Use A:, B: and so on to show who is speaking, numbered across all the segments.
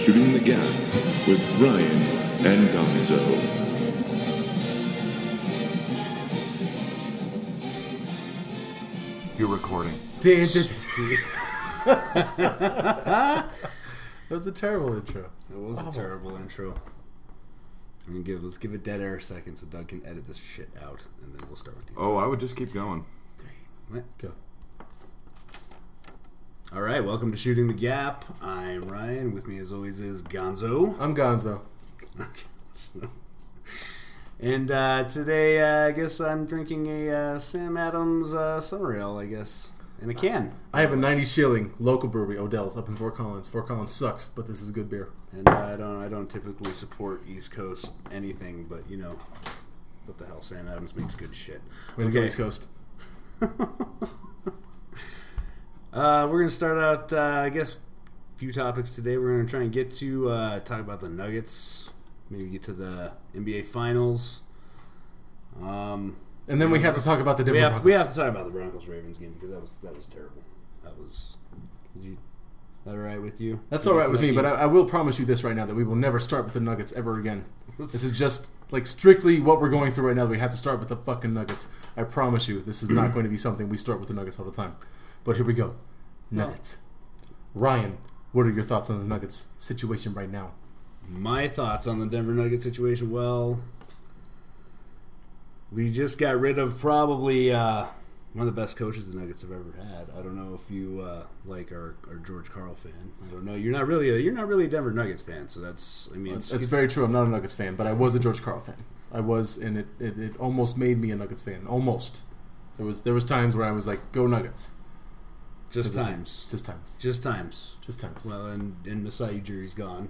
A: Shooting the Gap with Ryan and Gonzo.
B: You're recording.
C: that was a terrible intro.
D: It was a terrible intro. I'm gonna give let's give it dead air a second so Doug can edit this shit out, and then we'll start with you.
B: Oh, I would just keep going.
D: What?
C: Go.
D: All right, welcome to Shooting the Gap. I'm Ryan. With me, as always, is Gonzo.
C: I'm Gonzo.
D: and uh, today, uh, I guess I'm drinking a uh, Sam Adams uh, Summer Ale. I guess in a can.
C: I have a 90 shilling local brewery, Odell's, up in Fort Collins. Fort Collins sucks, but this is good beer.
D: And uh, I don't I don't typically support East Coast anything, but you know, what the hell? Sam Adams makes good shit.
C: Way to go, East Coast.
D: Uh, we're gonna start out, uh, I guess, a few topics today. We're gonna try and get to uh, talk about the Nuggets, maybe get to the NBA Finals. Um,
C: And then we have to talk about the
D: we
C: Denver
D: have we
C: Broncos.
D: have to talk about the Broncos Ravens game because that was that was terrible. That was. Did you, that all right with you?
C: That's all right with
D: to
C: me,
D: that
C: but I. I will promise you this right now that we will never start with the Nuggets ever again. This is just like strictly what we're going through right now. We have to start with the fucking Nuggets. I promise you, this is not going to be something we start with the Nuggets all the time. But here we go. Nuggets. Ryan, what are your thoughts on the Nuggets situation right now?
D: My thoughts on the Denver Nuggets situation. Well, we just got rid of probably uh, one of the best coaches the Nuggets have ever had. I don't know if you uh, like our, our George Karl fan. I don't know. You're not really a, you're not really a Denver Nuggets fan, so that's I mean
C: It's, very true. I'm not a Nuggets fan, but I was a George Karl fan. I was, and it, it, it almost made me a Nuggets fan. Almost. There was there was times where I was like, "Go Nuggets!"
D: Just times,
C: Just times.
D: just times.
C: Just times.
D: Well, and and Masai Ujiri's gone.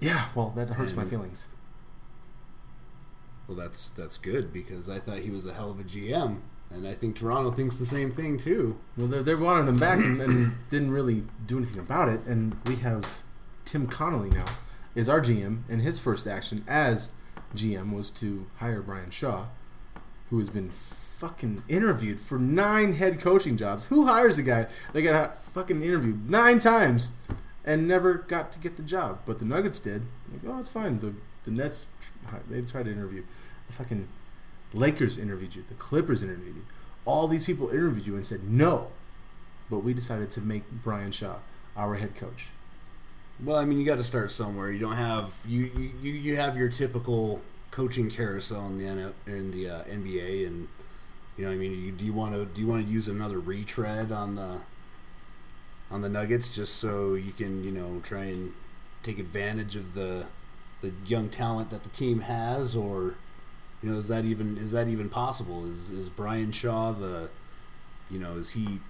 C: yeah. Well, that hurts my feelings.
D: Well, that's that's good because I thought he was a hell of a GM, and I think Toronto thinks the same thing too.
C: Well, they, they wanted him back and, and didn't really do anything about it. And we have Tim Connolly now is our GM, and his first action as GM was to hire Brian Shaw, who has been fucking interviewed for nine head coaching jobs. Who hires a guy that got fucking interviewed nine times and never got to get the job? But the Nuggets did. Like, oh, it's fine. The the Nets they tried to interview. The fucking Lakers interviewed you. The Clippers interviewed you. All these people interviewed you and said no. But we decided to make Brian Shaw our head coach.
D: Well, I mean, you got to start somewhere. You don't have you you, you- have your typical coaching carousel in the in the uh, NBA, and you know, what I mean, you, do you want to do you want to use another retread on the on the Nuggets just so you can you know try and take advantage of the the young talent that the team has, or you know, is that even is that even possible? Is is Brian Shaw the you know is he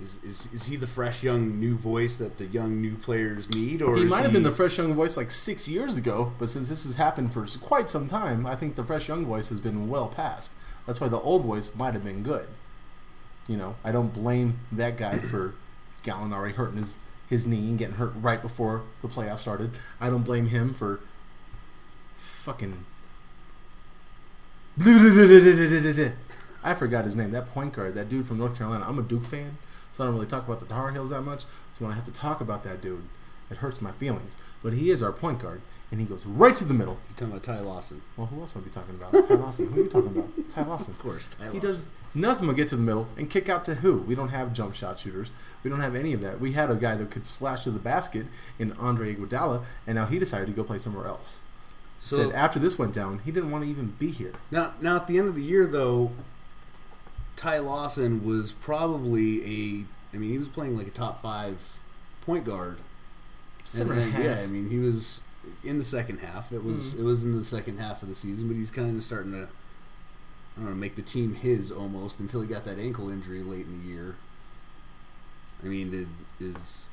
D: is, is, is he the fresh young new voice that the young new players need, or
C: he might have been the fresh young voice like six years ago, but since this has happened for quite some time, I think the fresh young voice has been well past. That's why the old voice might have been good. You know, I don't blame that guy for Gallinari hurting his, his knee and getting hurt right before the playoffs started. I don't blame him for fucking. I forgot his name. That point guard, that dude from North Carolina. I'm a Duke fan, so I don't really talk about the Tar Heels that much. So when I have to talk about that dude, it hurts my feelings. But he is our point guard, and he goes right to the middle.
D: You talking about Ty Lawson?
C: Well, who else would I be talking about? Ty Lawson. Who are you talking about? Ty Lawson.
D: Of course, Ty
C: He
D: Lawson.
C: does nothing but get to the middle and kick out to who? We don't have jump shot shooters. We don't have any of that. We had a guy that could slash to the basket in Andre Iguodala, and now he decided to go play somewhere else.
D: So
C: Said after this went down, he didn't want to even be here.
D: now, now at the end of the year, though, Ty Lawson was probably a. I mean, he was playing like a top five point guard.
C: Seven
D: And
C: and
D: then,
C: half.
D: yeah, I mean, he was in the second half. It was mm-hmm. it was in the second half of the season, but he's kind of starting to. I don't know, make the team his almost until he got that ankle injury late in the year. I mean, did, is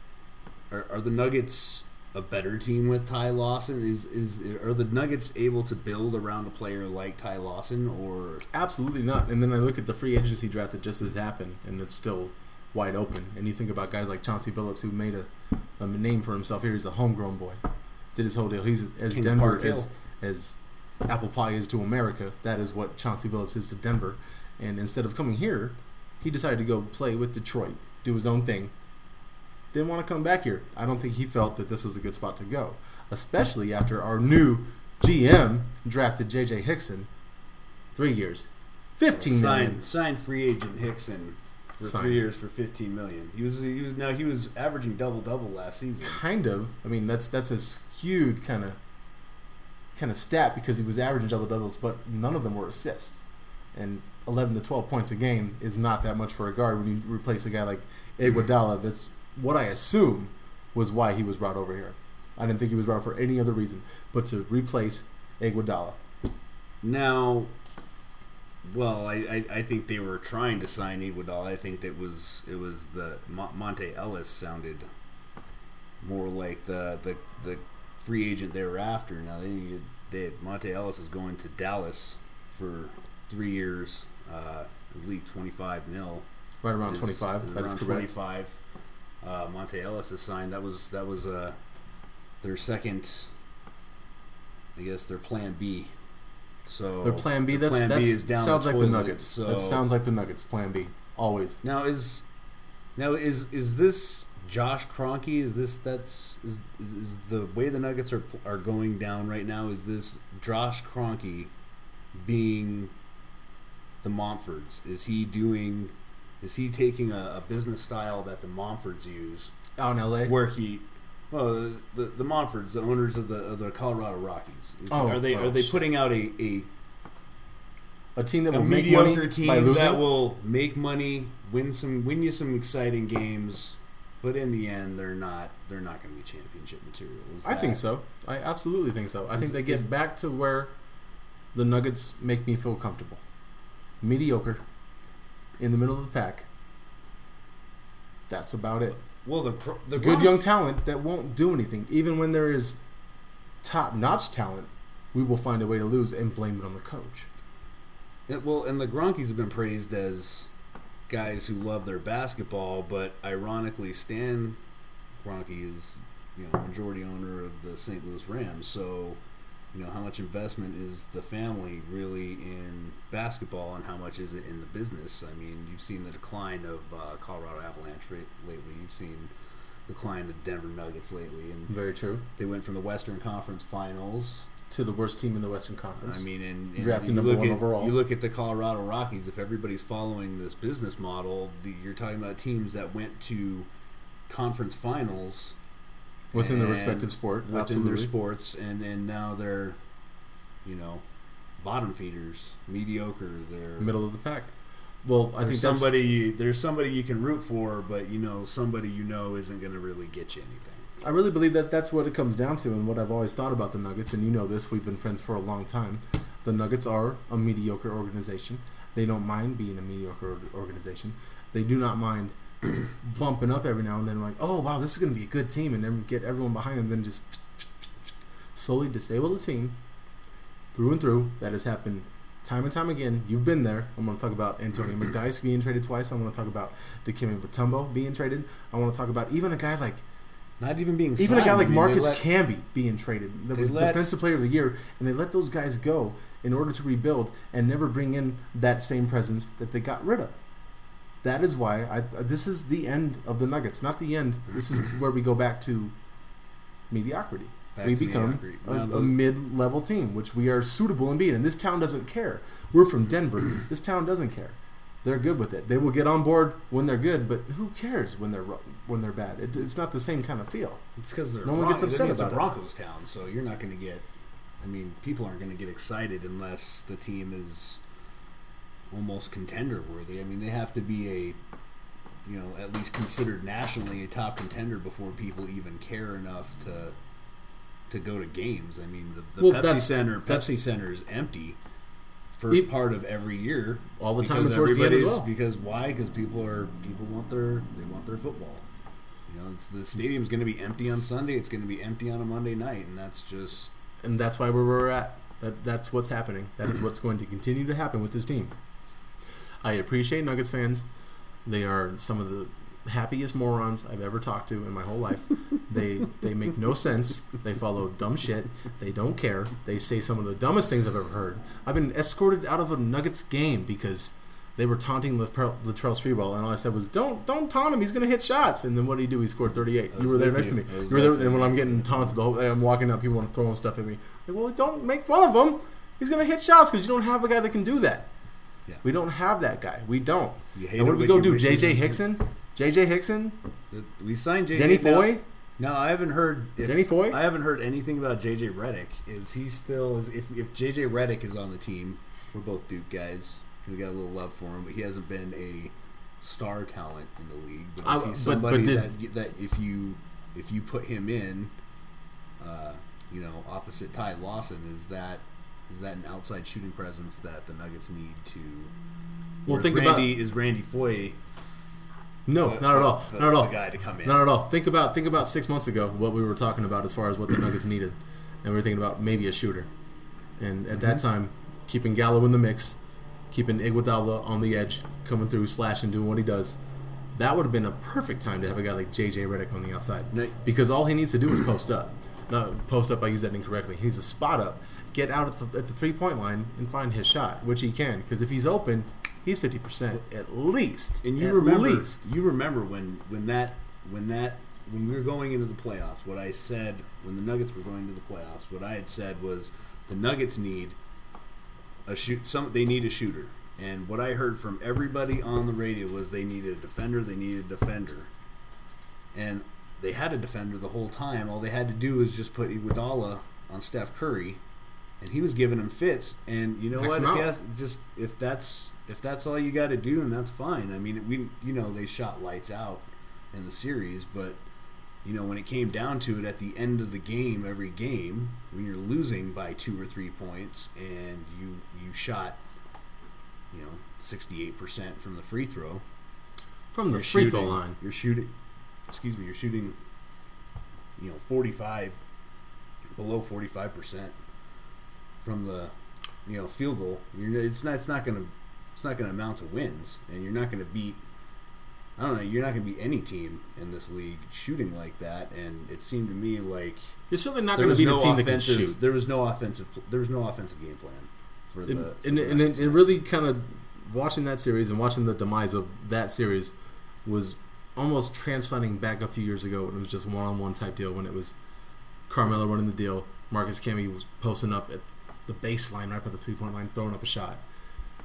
D: are, are the Nuggets a better team with Ty Lawson? Is is are the Nuggets able to build around a player like Ty Lawson, or
C: Absolutely not. And then I look at the free agency draft that just has happened, and it's still wide open. And you think about guys like Chauncey Billups, who made a, a name for himself here. He's a homegrown boy. Did his whole deal. He's as
D: King
C: Denver as, as apple pie is to America. That is what Chauncey Billups is to Denver. And instead of coming here, he decided to go play with Detroit, do his own thing. didn't want to come back here. I don't think he felt that this was a good spot to go, especially after our new GM drafted J.J. Hickson, three years, fifteen million.
D: Signed, signed free agent Hickson for
C: Signed.
D: three years for fifteen million. He was he was now he was averaging double double last season.
C: Kind of. I mean, that's that's a skewed kind of kind of stat because he was averaging double doubles, but none of them were assists. And eleven to twelve points a game is not that much for a guard when you replace a guy like Iguodala. That's what I assume was why he was brought over here. I didn't think he was brought for any other reason but to replace Iguodala.
D: Now, well, I, I, I think they were trying to sign Iguodala. I think that was it was the Monta Ellis sounded more like the the, the free agent they were after. Now they needed they Monta Ellis is going to Dallas for three years. Uh, I believe twenty five mil.
C: Right around
D: is-
C: twenty five.
D: is
C: That's
D: around
C: correct.
D: 25. Uh, Monta Ellis is signed. That was that was uh, their second. I guess their plan B. So
C: Their plan B. That's
D: plan
C: that's
D: B is down
C: sounds like the Nuggets.
D: So
C: That sounds like the Nuggets. Plan B. Always.
D: now is now is is this Josh Kroenke? Is this that's is, is the way the Nuggets are are going down right now? Is this Josh Kroenke being the Monforts? Is he doing? Is he taking a, a business style that the Monforts use,
C: Out in L.A.
D: where he? Well, the the the owners of the of the Colorado Rockies, is,
C: Oh,
D: are they are they
C: shit.
D: putting out a, a
C: a team that
D: a
C: will make money
D: team
C: by losing.
D: that will make money, win some, win you some exciting games, but in the end, they're not. They're not going to be championship material. Is
C: I think so. I absolutely think so. I
D: Is-
C: think they get
D: is-
C: back to where the Nuggets make me feel comfortable. Mediocre, in the middle of the pack. That's about it.
D: Well, the the
C: Good young talent that won't do anything. Even when there is top-notch talent, we will find a way to lose and blame it on the coach.
D: Yeah, well, and the Kroenkes have been praised as guys who love their basketball, but ironically, Stan Kroenke is you know majority owner of the St. Louis Rams. So, you know, how much investment is the family really in basketball, and how much is it in the business? I mean, you've seen the decline of uh, Colorado Avalanche rate lately. You've seen the decline of Denver Nuggets lately, and
C: Very true.
D: they went from the Western Conference Finals
C: To the worst team in the Western Conference.
D: I mean, and, and
C: Drafted
D: you
C: number
D: look
C: one
D: at,
C: overall.
D: You look at the Colorado Rockies. If everybody's following this business model, the, you're talking about teams that went to conference finals
C: within
D: their
C: respective sport,
D: within
C: absolutely.
D: their sports, and and now they're, you know, bottom feeders, mediocre. They're
C: middle of the pack. Well, I think
D: somebody there's somebody you can root for, but you know somebody you know isn't going to really get you anything.
C: I really believe that that's what it comes down to, and what I've always thought about the Nuggets. And you know this; we've been friends for a long time. The Nuggets are a mediocre organization. They don't mind being a mediocre organization. They do not mind bumping up every now and then, like, oh wow, this is going to be a good team, and then get everyone behind them. Then just slowly disable the team through and through. That has happened time and time again. You've been there. I'm going to talk about Antonio McDyess being traded twice. I want to talk about Dikembe Mutombo being traded. I want to talk about even a guy like
D: Not even being
C: even a guy like
D: I mean,
C: Marcus
D: let-
C: Camby being traded that was
D: let-
C: defensive player of the year, and they let those guys go in order to rebuild and never bring in that same presence that they got rid of. That is why I this is the end of the Nuggets, not the end. This is where we go back to mediocrity.
D: Back
C: we
D: to
C: become
D: mediocrity.
C: a, a mid-level team, which we are suitable in being. And this town doesn't care. We're from Denver. this town doesn't care. They're good with it. They will get on board when they're good, but who cares when they're when they're bad? It, it's not the same kind of feel.
D: It's because they're
C: No one
D: Bron-
C: gets upset
D: I mean, it's
C: about
D: a
C: it.
D: Broncos town, so you're not going to get. I mean, people aren't going to get excited unless the team is almost contender worthy. I mean, they have to be a, you know, at least considered nationally a top contender before people even care enough to to go to games. I mean, the, the
C: Well,
D: Pepsi Center, Pepsi Center is empty. First
C: E-
D: part of every year,
C: All the time
D: because
C: towards the end as well.
D: Because why? Because people are people want their they want their football. You know, it's, the stadium's going to be empty on Sunday. It's going to be empty on a Monday night, and that's just
C: and that's why where we're at. That that's what's happening. That is what's going to continue to happen with this team. I appreciate Nuggets fans. They are some of the happiest morons I've ever talked to in my whole life. they they make no sense. They follow dumb shit. They don't care. They say some of the dumbest things I've ever heard. I've been escorted out of a Nuggets game because they were taunting Latrell, Sprewell, and all I said was, "Don't, don't taunt him. He's going to hit shots." And then what did he do? He scored 38. You were there next to me. You were there, and when I'm getting taunted the whole, I'm walking up, people want to throw stuff at me. Like, well, don't make fun of him. He's going to hit shots because you don't have a guy that can do that.
D: Yeah.
C: We don't have that guy. We don't.
D: You hate
C: And what did we go do? J.J. Hickson, J.J. Hickson,
D: We signed JJ.
C: Denny Foye.
D: No, I haven't heard. If,
C: Denny Foye?
D: I haven't heard anything about JJ Redick. Is he still? Is if if JJ Redick is on the team, we're both Duke guys. We got a little love for him, but he hasn't been a star talent in the league. But
C: I-
D: is he
C: but-
D: somebody
C: but did-
D: that that if you if you put him in, uh, you know, opposite Ty Lawson, is that is that an outside shooting presence that the Nuggets need to?
C: Well, think
D: is
C: about-
D: is Randy Foye
C: No,
D: the-
C: not at all.
D: the-
C: not at all.
D: the guy to come in.
C: Not at all. Think about think about six months ago what we were talking about as far as what the Nuggets needed, and we were thinking about maybe a shooter, and at that mm-hmm. time, keeping Gallo in the mix, keeping Iguodala on the edge, coming through, slashing, doing what he does. That would have been a perfect time to have a guy like JJ Redick on the outside, because all he needs to do is post up. Not post up. I use that incorrectly. He needs to spot up, get out at the, at the three point line, and find his shot, which he can. Because if he's open, he's fifty percent at least.
D: And you
C: at
D: remember,
C: least.
D: you remember when when that when that when we were going into the playoffs. What I said when the Nuggets were going to the playoffs, what I had said was the Nuggets need a shoot. Some they need a shooter. And what I heard from everybody on the radio was they needed a defender. They needed a defender. And they had a defender the whole time. All they had to do was just put Iguodala on Steph Curry, and he was giving him fits. And you know
C: X
D: what?
C: him
D: If, has, just if that's if that's all you got to do, then that's fine. I mean, we you know they shot lights out in the series, but you know when it came down to it at the end of the game, every game when you're losing by two or three points, and you you shot you know sixty eight percent from the free throw
C: from the free
D: shooting,
C: throw line.
D: You're shooting. Excuse me. You're shooting. You know, 45 below 45 percent from the you know field goal. You're it's not it's not gonna it's not gonna amount to wins, and you're not gonna beat. I don't know. You're not gonna beat any team in this league shooting like that, and it seemed to me like
C: You're certainly not going to
D: was
C: be
D: no
C: the team that can
D: offensive.
C: shoot.
D: There was no offensive. There was no offensive game plan for the. for
C: and,
D: the
C: and it, it really kind of watching that series and watching the demise of that series was almost transplanting back a few years ago when it was just one-on-one type deal when it was Carmelo running the deal, Marcus Camby was posting up at the baseline right by the three-point line, throwing up a shot.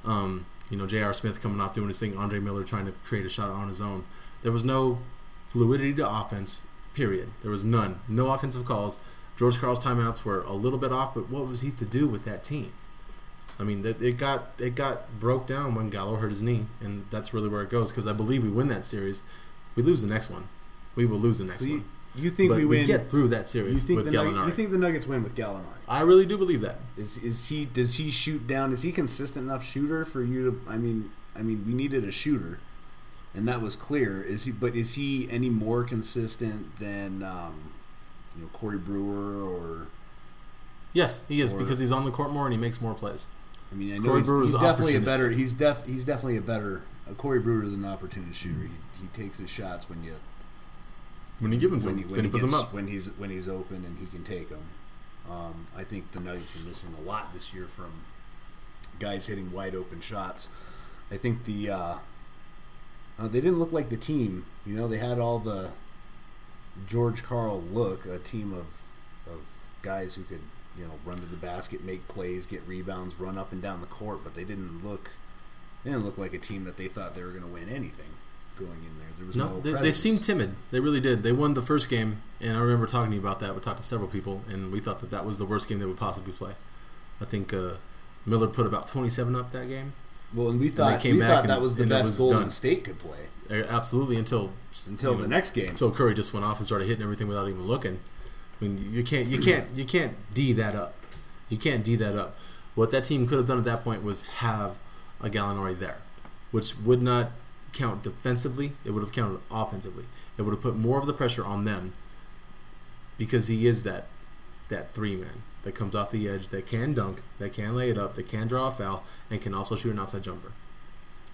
C: Um, you know, J.R. Smith coming off doing his thing, Andre Miller trying to create a shot on his own. There was no fluidity to offense. Period. There was none. No offensive calls. George Karl's timeouts were a little bit off, but what was he to do with that team? I mean, that it got it got broke down when Gallo hurt his knee, and that's really where it goes. Because I believe we win that series, we lose the next one. We will lose the next
D: So you,
C: one.
D: you think
C: but
D: we win?
C: get through that
D: you
C: series
D: think
C: with
D: the
C: Gallinari.
D: you think the Nuggets win with Gallinari?
C: I really do believe that.
D: Is is he does he shoot down? Is he consistent enough shooter for you to? I mean, I mean, we needed a shooter, and that was clear. Is he? But is he any more consistent than um, you know Corey Brewer or?
C: Yes, he is
D: Or-
C: because he's on the court more and he makes more plays.
D: I mean, I know
C: Corey
D: he's, he's definitely a better. He's def he's definitely a better. Uh, Corey Brewer is an opportunity shooter. He, he takes his shots when you
C: When you give him to
D: when
C: him,
D: he,
C: when he
D: he gets,
C: them up.
D: when he's when he's open and he can take them. Um, I think the Nuggets are missing a lot this year from guys hitting wide open shots. I think the uh, uh, they didn't look like the team. You know, they had all the George Karl look, a team of of guys who could you know run to the basket, make plays, get rebounds, run up and down the court, but they didn't look. They didn't look like a team that they thought they were going to win anything going in there. There was no,
C: No, they, they seemed timid. They really did. They won the first game, and I remember talking to you about that. We talked to several people, and we thought that that was the worst game they would possibly play. I think uh, Miller put about 27 up that game.
D: Well, and we thought
C: came
D: we
C: back
D: thought
C: and-
D: that was the best
C: was
D: Golden
C: done.
D: State could play
C: Absolutely, until
D: until
C: you know,
D: the next game.
C: until Curry just went off and started hitting everything without even looking. I mean, you can't, you can't, you can't d that up. You can't d that up. What that team could have done at that point was have a Gallinari there, which would not count defensively. It would have counted offensively. It would have put more of the pressure on them because he is that that three man that comes off the edge that can dunk, that can lay it up, that can draw a foul, and can also shoot an outside jumper.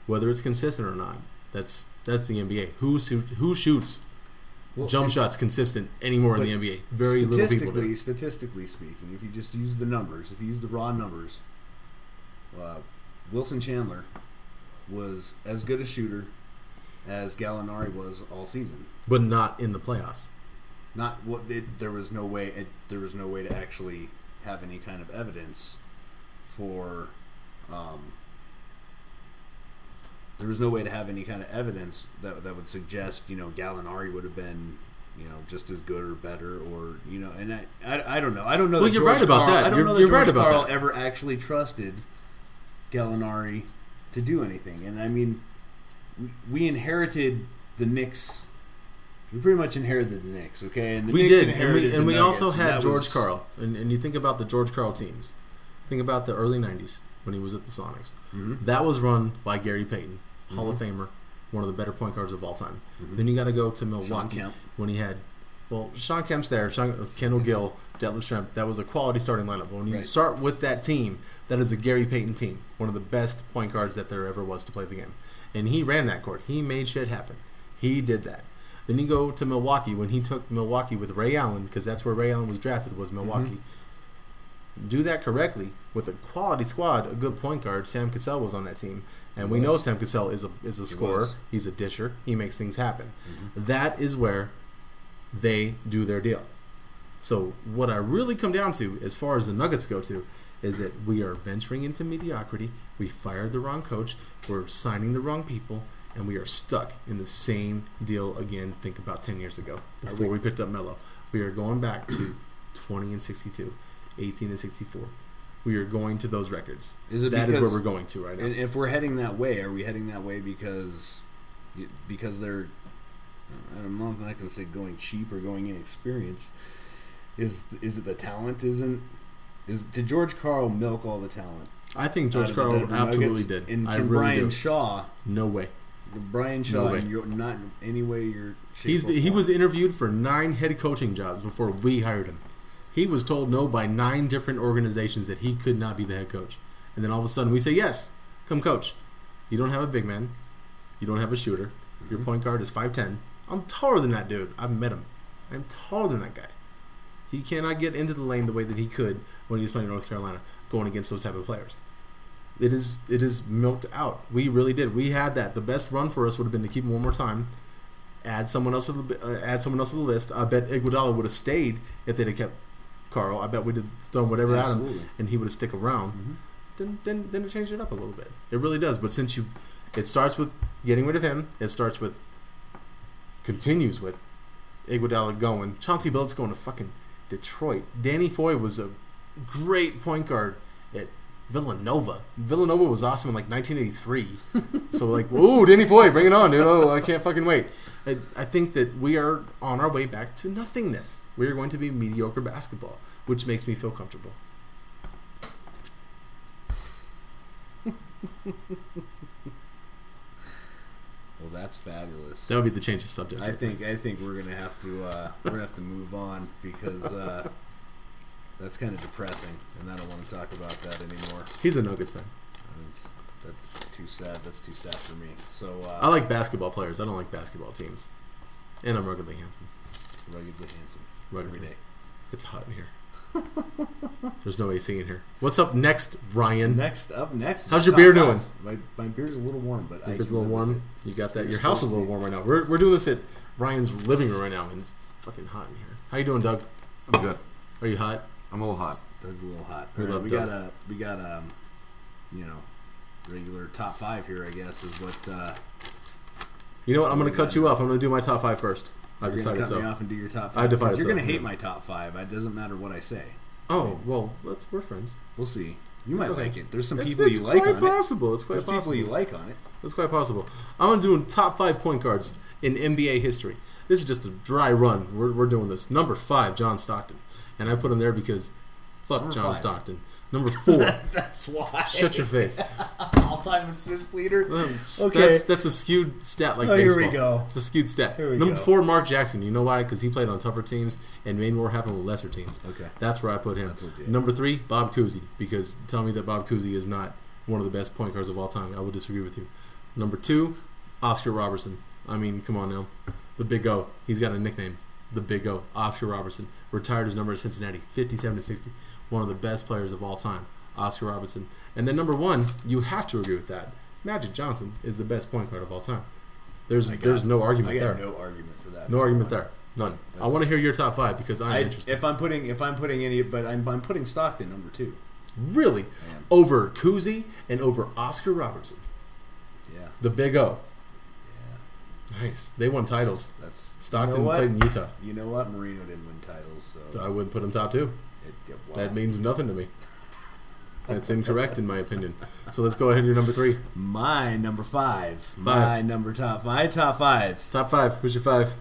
C: Whether it's consistent or not, that's that's the NBA. Who who shoots
D: Well,
C: jump shots consistent anymore in the NBA? Very little people
D: statistically,
C: do.
D: statistically speaking, if you just use the numbers, if you use the raw numbers, uh, Wilson Chandler was as good a shooter as Gallinari was all season.
C: but not in the playoffs.
D: Not what it, there was no way it, there was no way to actually have any kind of evidence for um, there was no way to have any kind of evidence that that would suggest you know Gallinari would have been you know just as good or better or you know and I I, I don't know I don't know
C: Well,
D: that
C: you're
D: George
C: right about
D: Karl-
C: that.
D: I don't
C: You're-
D: know that George
C: right
D: Karl
C: that.
D: ever actually trusted Gallinari to do anything and I mean we, inherited the Knicks we pretty much inherited the Knicks okay and the
C: we
D: Knicks
C: did, and we,
D: the
C: and we also
D: and
C: had George
D: was-
C: Karl. And, and you think about the George Karl teams. Think about the early '90s when he was at the Sonics.
D: Mhm.
C: That was run by Gary Payton, Hall of
D: Mm-hmm.
C: Famer, one of the better point guards of all time. Then you got to go to Milwaukee when he had, well, Shawn Kemp's there, Sean, Kendall Gill, Detlef Schrempf. That was a quality starting lineup. When you
D: Right.
C: start with that team, that is a Gary Payton team, one of the best point guards that there ever was to play the game. And he ran that court. He made shit happen. He did that. Then you go to Milwaukee when he took Milwaukee with Ray Allen because that's where Ray Allen was drafted was mm-hmm. Milwaukee. Do that correctly with a quality squad, a good point guard. Sam Cassell was on that team, and we
D: was.
C: know Sam Cassell is a is a scorer.
D: was.
C: He's a disher. He makes things happen. Mm-hmm. That is where they do their deal. So what I really come down to, as far as the Nuggets go to, is that we are venturing into mediocrity. We fired the wrong coach. We're signing the wrong people, and we are stuck in the same deal again. Think about ten years ago before we, picked up Melo. We are going back to twenty and 62, 18 and sixty-four. We are going to those records.
D: Is it
C: That is where we're going to right now.
D: And if we're heading that way, are we heading that way because because they're I'm not going to say going cheap or going inexperienced. Is is it the talent isn't is did George Karl milk all the talent?
C: I think George
D: Karl
C: absolutely
D: Nuggets?
C: did.
D: And
C: I
D: can
C: really
D: Brian
C: do.
D: Shaw,
C: No way.
D: Brian Shaw,
C: way.
D: and you're not in any way you're.
C: He's he was interviewed for nine head coaching jobs before we hired him. He was told no by nine different organizations that he could not be the head coach. And then all of a sudden we say yes, come coach. You don't have a big man. You don't have a shooter. Your mm-hmm. point guard is five ten. I'm taller than that dude. I've met him. I'm taller than that guy. He cannot get into the lane the way that he could when he was playing in North Carolina, going against those type of players. It is it is milked out. We really did. We had that. The best run for us would have been to keep him one more time, add someone else to the uh, add someone else to the list. I bet Iguodala would have stayed if they'd have kept Karl. I bet we'd have thrown whatever at him, and he would have stick around. Then then then it changed it up a little bit. It really does. But since you, it starts with getting rid of him. It starts with, continues with, Iguodala going. Chauncey Billups going to fucking Detroit. Danny Foye was a great point guard at Villanova. Villanova was awesome in like 1983. so like, whoa, Danny Foye, bring it on, dude! Oh, I can't fucking wait. I, I think that we are on our way back to nothingness. We are going to be mediocre basketball, which makes me feel comfortable.
D: Well, that's fabulous.
C: That would be the change of subject.
D: I think I think we're gonna have to uh, we're gonna have to move on because uh, that's kind of depressing, and I don't want to talk about that anymore.
C: He's a Nuggets fan.
D: That's too sad. That's too sad for me. So uh,
C: I like basketball players. I don't like basketball teams. And I'm ruggedly handsome.
D: ruggedly handsome
C: Ruggedly.
D: every day.
C: It's hot in here. There's no AC in here. What's up next, Ryan?
D: Next up, next.
C: How's your beer
D: five.
C: doing?
D: My my beer's a little warm, but I
C: It's a little warm. You got that.
D: It's
C: Your house is a little warm right now. We're, we're doing this at Ryan's living room right now, and it's fucking hot in here. How you doing, Doug?
B: I'm good.
C: Are you hot?
B: I'm a little hot.
D: it. Doug's a little hot.
C: We
D: All right, we
C: Doug.
D: got a we got a you know, regular top five here. I guess is what. Uh,
C: You know what? I'm going to cut you off. I'm going to do my top five first. I
D: you're
C: decided
D: cut
C: so.
D: me off and do your top
C: I
D: five. You're
C: so,
D: gonna hate
C: yeah.
D: my top five. It doesn't matter what I say.
C: Oh well, let's we're friends.
D: We'll see. You might
C: okay.
D: like it. There's some
C: It's,
D: people
C: it's
D: you like
C: quite
D: on it.
C: possible. It's quite
D: There's
C: possible.
D: people you like on it.
C: It's quite possible. I'm gonna do top five point guards in NBA history. This is just a dry run. We're, we're doing this. Number five, John Stockton, and I put him there because fuck
D: Number
C: John
D: five.
C: Stockton. Number four,
D: That's why.
C: shut your face.
D: All-time assist leader.
C: Um, that's,
D: Okay.
C: that's that's a skewed stat like
D: Oh, here we go.
C: It's a skewed stat.
D: Here we
C: Number
D: go.
C: four, Mark Jackson. You know why? Because he played on tougher teams and made more happen with lesser teams.
D: Okay.
C: That's where I put him. Number three, Bob Cousy. Because tell me that Bob Cousy is not one of the best point guards of all time. I will disagree with you. Number two, Oscar Robertson. I mean, come on now. The Big O. He's got a nickname. The Big O. Oscar Robertson. Retired his number at Cincinnati. 57 to 60. One of the best players of all time. Oscar Robertson. And then number one, you have to agree with that. Magic Johnson is the best point guard of all time. There's
D: got-
C: there's no argument
D: I
C: there.
D: no argument for that.
C: No argument there. None. I want to hear your top five because I'm
D: I,
C: interested.
D: if I'm putting if I'm putting any, but I'm, I'm putting Stockton number two.
C: really, over Cousy and over Oscar Robertson,
D: Yeah,
C: the Big O.
D: yeah.
C: Nice. They won titles.
D: That's
C: Stockton
D: You know
C: played in Utah.
D: You know what? Marino didn't win titles, so
C: So I wouldn't put him top two.
D: It, it, wow.
C: That means nothing to me. That's incorrect in my opinion. So let's go ahead to your number three.
D: my number five. My number top. My top five.
C: Top five. Who's your five?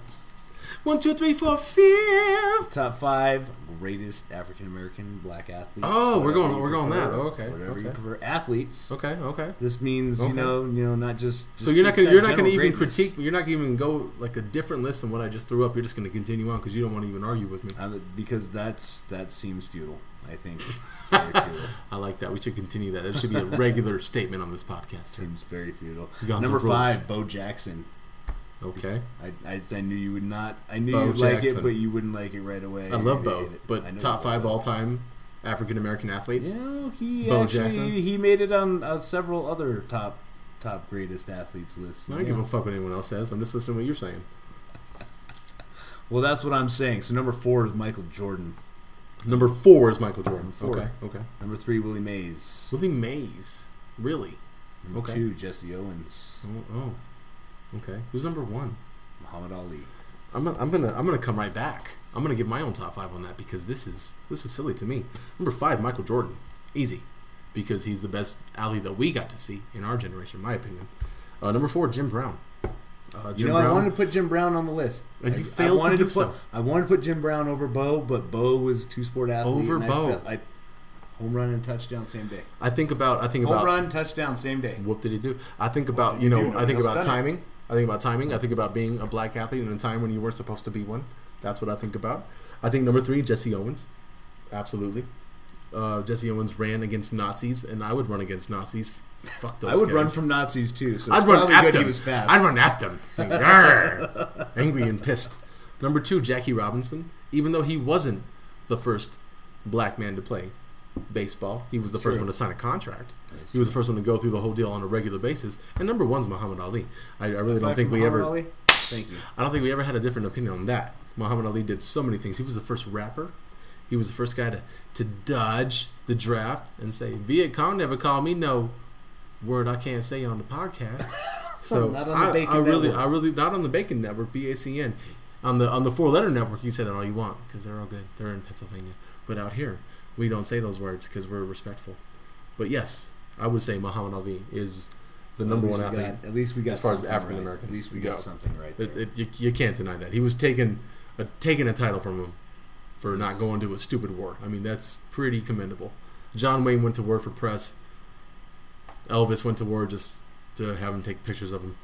C: One, two, three, four, fifth.
D: Top five greatest African American black athletes.
C: Oh, we're going- we're going that. Oh, okay,
D: Whatever you prefer. Athletes.
C: Okay, okay.
D: This means
C: Okay.
D: you know, you know, not just.
C: So
D: just
C: you're not gonna you're not gonna even
D: greatness.
C: critique. You're not gonna even go like a different list than what I just threw up. You're just gonna continue on because you don't want to even argue with me.
D: Uh, because that's that seems futile. I think.
C: I like that. We should continue that. That should be a regular statement on this podcast.
D: Seems very futile.
C: Guns
D: Number five, Bo Jackson.
C: Okay.
D: I, I, I knew you would not. I knew
C: Bo
D: you'd like it, but you wouldn't like it right away.
C: I love Bo,
D: hate it. I
C: but top five all time African American athletes.
D: You know, he
C: Bo
D: actually
C: Jackson.
D: he made it on uh, several other top top greatest athletes lists.
C: I don't
D: Yeah.
C: give a fuck what anyone else says. I'm just listening to what you're saying.
D: Well, that's what I'm saying. So number four is Michael Jordan.
C: Number four is Michael Jordan.
D: Four.
C: Okay. Okay.
D: Number three, Willie Mays.
C: Willie Mays. Really?
D: Number
C: Okay.
D: two, Jesse Owens.
C: Oh, oh. Okay. Who's number one?
D: Muhammad Ali.
C: I'm gonna, I'm gonna I'm gonna come right back. I'm gonna give my own top five on that because this is this is silly to me. Number five, Michael Jordan, easy, because he's the best alley that we got to see in our generation, in my opinion. Uh, number four, Jim Brown. Uh, Jim
D: You know,
C: Brown.
D: I wanted to put Jim Brown on the list.
C: And
D: I,
C: you failed to
D: wanted
C: do
D: put,
C: so.
D: I wanted to put Jim Brown over Bo, but Bo was two sport athlete.
C: Over
D: and I
C: Bo.
D: I, home run and touchdown same day.
C: I think about I think
D: Home
C: about home
D: run, touchdown same day.
C: What did he do? I think about you know? I think about
D: timing. it.
C: I think about timing. I think about being a black athlete in a time when you weren't supposed to be one. That's what I think about. I think number three, Jesse Owens, absolutely. Uh, Jesse Owens ran against Nazis, and I would run against Nazis. Fuck those.
D: I would
C: guys.
D: run from Nazis too. So
C: I'd run at
D: good
C: them.
D: he was fast.
C: I'd run at them. Angry and pissed. Number two, Jackie Robinson. Even though he wasn't the first black man to play baseball, he was the first one to sign a contract.
D: That's
C: He was the first one to go through the whole deal on a regular basis. And number one's Muhammad Ali. I, I really don't think we
D: Muhammad
C: ever.
D: Ali? Thank you.
C: I don't think we ever had a different opinion on that. Muhammad Ali did so many things. He was the first rapper. He was the first guy to, to dodge the draft and say, Viet Cong never called me no word I can't say on the podcast. So
D: Not on the
C: I,
D: Bacon
C: I really,
D: Network.
C: I really, not on the Bacon Network, BACN. On the on the four letter network, you say that all you want because they're all good. They're in Pennsylvania, but out here we don't say those words because we're respectful. But yes, I would say Muhammad Ali is the number
D: At
C: one athlete.
D: got- at least we got
C: as far as
D: something
C: African
D: right.
C: Americans
D: At least we
C: go.
D: got something right.
C: It,
D: there.
C: it, you, you can't deny that he was taking a, uh, taking a title from him for not going to a stupid war. I mean, that's pretty commendable. John Wayne went to war for press. Elvis went to war just to have him take pictures of him,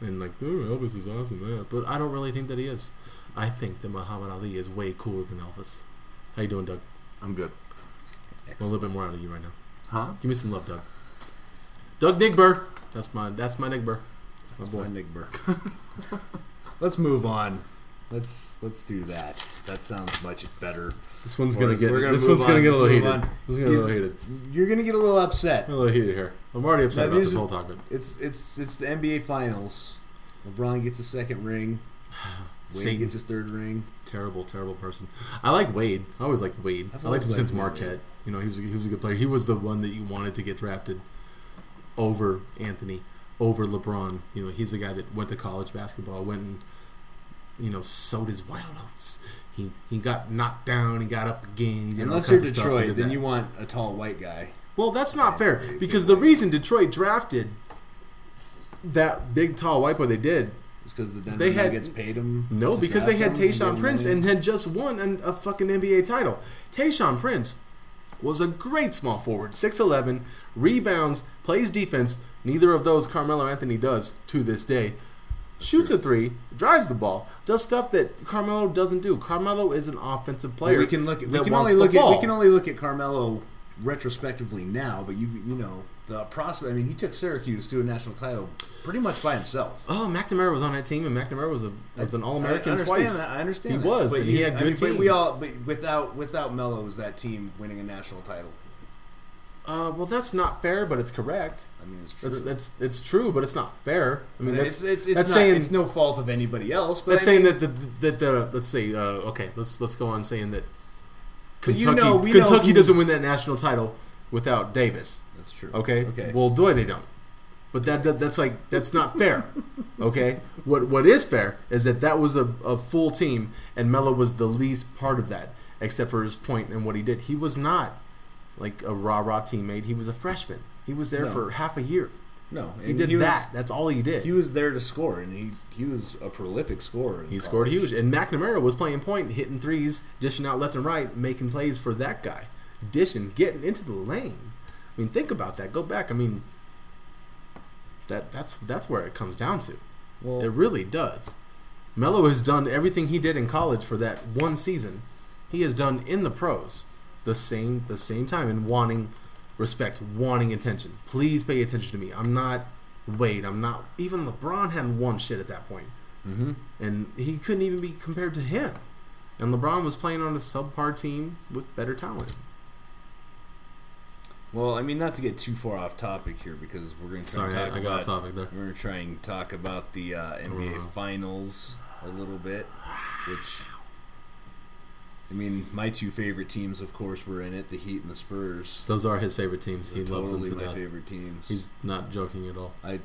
C: and like, oh, Elvis is awesome, yeah. But I don't really think that he is. I think that Muhammad Ali is way cooler than Elvis. How you doing, Doug?
B: I'm good.
C: Want a little bit more out of you right now.
B: Huh?
C: Give me some love, Doug. Doug Nigber. That's my that's my Nigber. My
D: That's
C: boy.
D: my Nick Burr. let's move on. Let's let's do that. That sounds much better.
C: This one's gonna get
D: gonna
C: this one's gonna get a little heated.
D: move
C: This gonna get a little heated.
D: You're gonna get a little upset.
C: I'm a little heated here. I'm already upset
D: Now,
C: about this whole topic.
D: It's it's it's the NBA Finals. LeBron gets a second ring. Wade
C: Satan.
D: gets his third ring.
C: Terrible, terrible person. I like Wade. I always liked Wade.
D: I've
C: I liked him
D: always
C: since
D: liked Wade.
C: Marquette. You know, he was a, he was a good player. He was the one that you wanted to get drafted over Anthony, over LeBron. You know, he's the guy that went to college basketball, went and you know sowed his wild oats. He he got knocked down. He got up again. He did all
D: Unless you're
C: kinds of stuff. He
D: Detroit,
C: did
D: then
C: that.
D: you want a tall white guy.
C: Well, that's not fair because the reason Detroit drafted that big tall white boy they did
D: Because the Denver
C: They had-
D: Nuggets paid him.
C: No, because they had
D: Tayshaun
C: Prince
D: him
C: and had just won an, a fucking NBA title. Tayshaun Prince was a great small forward, 6'11, rebounds, plays defense. Neither of those Carmelo Anthony does to this day. Shoots a three, drives the ball, does stuff that Carmelo doesn't do. Carmelo is an offensive player.
D: we can look. At, we can only look at. We can only look at Carmelo retrospectively now. But you you know the prospect. I mean, he took Syracuse to a national title pretty much by himself.
C: Oh, McNamara was on that team, and McNamara was a was an All American twice.
D: That. I understand.
C: He
D: that.
C: was,
D: But
C: and he
D: you-
C: had
D: I
C: good
D: mean,
C: teams.
D: we all, but without without Melo, was that team winning a national title?
C: Uh, well, that's not fair, but it's correct.
D: I mean, it's true.
C: That's that's it's true, but it's not fair. I mean, that's
D: it's, it's, it's
C: that's
D: not,
C: saying
D: it's no fault of anybody else. But
C: that's
D: I mean,
C: saying that the that the let's say uh, okay, let's let's go on saying that
D: But you
C: Kentucky
D: know- know
C: Kentucky
D: who-
C: doesn't win that national title without Davis.
D: That's true.
C: Okay.
D: Okay.
C: Well, boy, they don't. But that, that that's like that's not fair. Okay. What what is fair is that that was a, a full team, and Melo was the least part of that, except for his point and what he did. He was not like a rah rah teammate. He was a freshman. He was there
D: No.
C: for half a year.
D: no,
C: He did
D: was,
C: that. That's all he did.
D: He was there to score, and he he was a prolific scorer.
C: He scored huge, and McNamara was playing point, hitting threes, dishing out left and right, making plays for that guy, dishing, getting into the lane. I mean, think about that. Go back. I mean, that that's that's where it comes down to.
D: Well,
C: It really does. Melo has done everything he did in college for that one season. He has done in the pros the same the same time and wanting respect, wanting attention. Please pay attention to me. I'm not Wade. I'm not even LeBron hadn't won shit at that point.
D: hmm
C: And he couldn't even be compared to him. And LeBron was playing on a subpar team with better talent.
D: Well, I mean, not to get too far off topic here because we're going to
C: Sorry,
D: talk
C: I, got
D: about
C: topic there.
D: we're going to try and talk about the uh, NBA. Finals a little bit, which I mean, my two favorite teams, of course, were in it: the Heat and the Spurs.
C: Those are his favorite teams. He
D: They're
C: loves them
D: totally
C: to
D: my
C: death.
D: favorite teams.
C: He's not joking at all.
D: I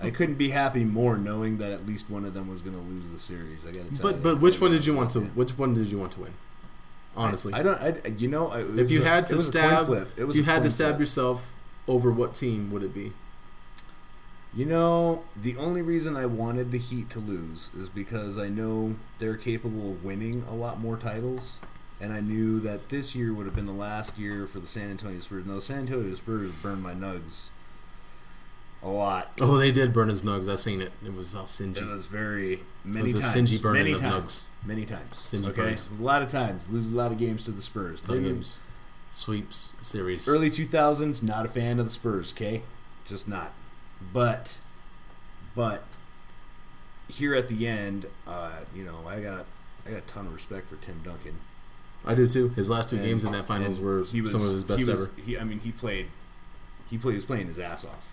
D: I couldn't be happy more knowing that at least one of them was going to lose the series. I got to tell you.
C: But but which one did you want to? Which one did you want to win? Honestly,
D: I don't. I, you know, I,
C: if you
D: a-
C: had to
D: was a
C: stab,
D: flip. It
C: if you
D: a
C: had to stab
D: flip.
C: yourself over what team would it be?
D: You know, the only reason I wanted the Heat to lose is because I know they're capable of winning a lot more titles, and I knew that this year would have been the last year for the San Antonio Spurs. Now, the San Antonio Spurs burned my nugs a lot.
C: Oh, they did burn his nugs. I seen it. It was all singy.
D: It was very many it
C: was a
D: times.
C: singy burning of nugs.
D: Many times. Okay, a lot of times lose a lot of games to the Spurs. Didn't-
C: games, sweeps series.
D: Early 2000s, not a fan of the Spurs, okay? Just not. But, but, here at the end, uh, you know, I got, I got a ton of respect for Tim Duncan.
C: I do too. His last two
D: And-
C: games in that finals
D: and
C: were
D: he was,
C: some of his best
D: he was,
C: ever.
D: He, I mean, he played, he played, he was playing his ass off.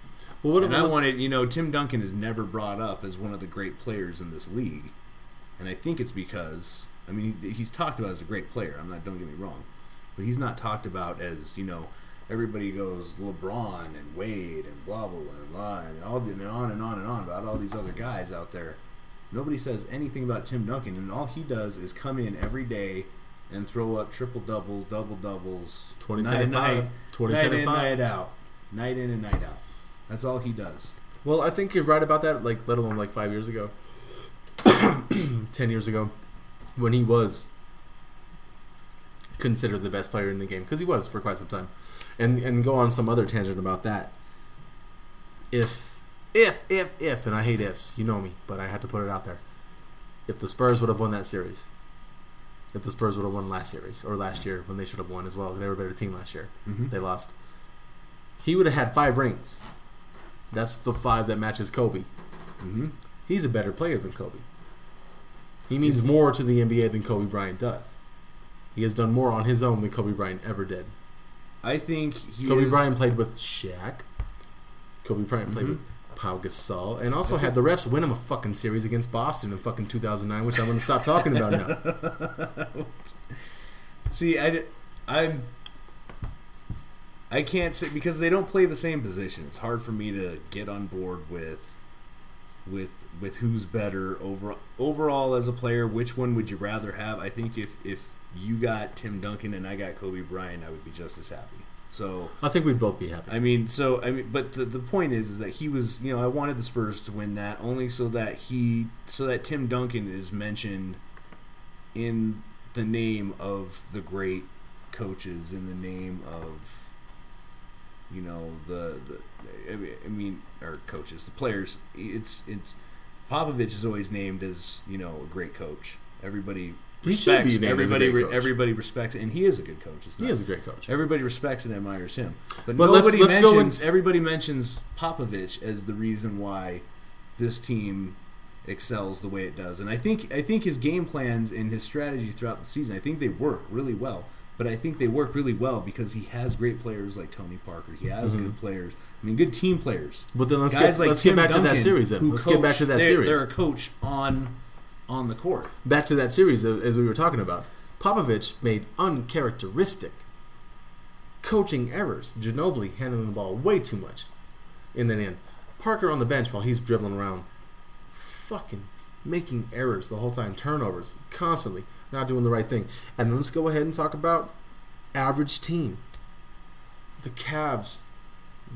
C: Well, what
D: and I
C: about
D: wanted, you know, Tim Duncan is never brought up as one of the great players in this league, and I think it's because, I mean, he, he's talked about as a great player. I'm not. Don't get me wrong, but he's not talked about as you know. Everybody goes LeBron and Wade and blah blah blah blah and all the, and on and on and on about all these other guys out there. Nobody says anything about Tim Duncan, and all he does is come in every day and throw up triple doubles, double doubles,
C: 20,
D: night and night,
C: 20,
D: night
C: 10, and
D: in, night out, night in and night out. That's all he does.
C: Well, I think you're right about that. Like, let alone like five years ago, ten years ago, when he was considered the best player in the game because he was for quite some time, and and go on some other tangent about that. If if if if and I hate ifs, you know me, but I had to put it out there. If the Spurs would have won that series, if the Spurs would have won last series or last year when they should have won as well, they were a better team last year.
D: Mhm.
C: They lost. He would have had five rings. That's the five that matches Kobe.
D: Mm-hmm.
C: He's a better player than Kobe. He means more to the NBA than Kobe Bryant does. He has done more on his own than Kobe Bryant ever did.
D: I think he
C: Kobe
D: is,
C: Bryant played with Shaq. Kobe Bryant played
D: Mhm.
C: with Pau Gasol, and also had the refs win him a fucking series against Boston in fucking 2009, which I'm going to stop talking about now.
D: See, I, I'm. I can't say because they don't play the same position. It's hard for me to get on board with, with with who's better over overall as a player. Which one would you rather have? I think if if you got Tim Duncan and I got Kobe Bryant, I would be just as happy. So
C: I think we'd both be happy.
D: I mean, so I mean, but the, the point is, is that he was, you know, I wanted the Spurs to win that only so that he, so that Tim Duncan is mentioned in the name of the great coaches, in the name of, you know, the, the I mean- I mean, or coaches, the players. It's it's Popovich is always named as you know a great coach. Everybody
C: He should be
D: respects.
C: named as a
D: everybody
C: coach.
D: everybody respects, and he is a good coach.
C: He is a great coach.
D: Everybody respects and admires him, but,
C: But let's-
D: nobody
C: let's go
D: mentions. everybody mentions Popovich as the reason why this team excels the way it does, and I think I think his game plans and his strategy throughout the season, I think they work really well. But I think they work really well because he has great players like Tony Parker. He has
C: Mm-hmm.
D: good players. I mean, good team players.
C: But then let's
D: Guys
C: get
D: like
C: let's
D: Tim
C: get back to that series then. Let's get back to that
D: they're,
C: series.
D: They're a coach on on the court.
C: back to that series as as we were talking about. Popovich made uncharacteristic coaching errors. Ginobili handling the ball way too much in that end. Parker on the bench while he's dribbling around, fucking making errors the whole time, turnovers constantly, not doing the right thing. And then let's go ahead and talk about average team. The Cavs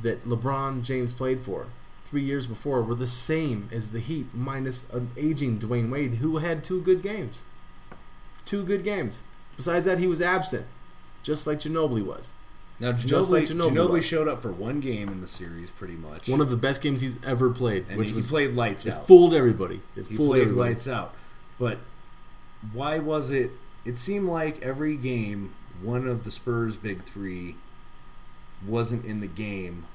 C: that LeBron James played for three years before were the same as the Heat, minus an aging Dwyane Wade, who had two good games. Two good games. Besides that, he was absent, just like Ginobili was.
D: Now
C: Just
D: Ginobili,
C: like Ginobili
D: Ginobili showed up for one game in the series, pretty much.
C: One of the best games he's ever played,
D: and
C: which
D: he
C: was
D: played lights
C: it
D: out.
C: fooled everybody. It
D: He
C: fooled
D: played
C: everybody.
D: lights out. But why was it? It seemed like every game, one of the Spurs' big three wasn't in the game,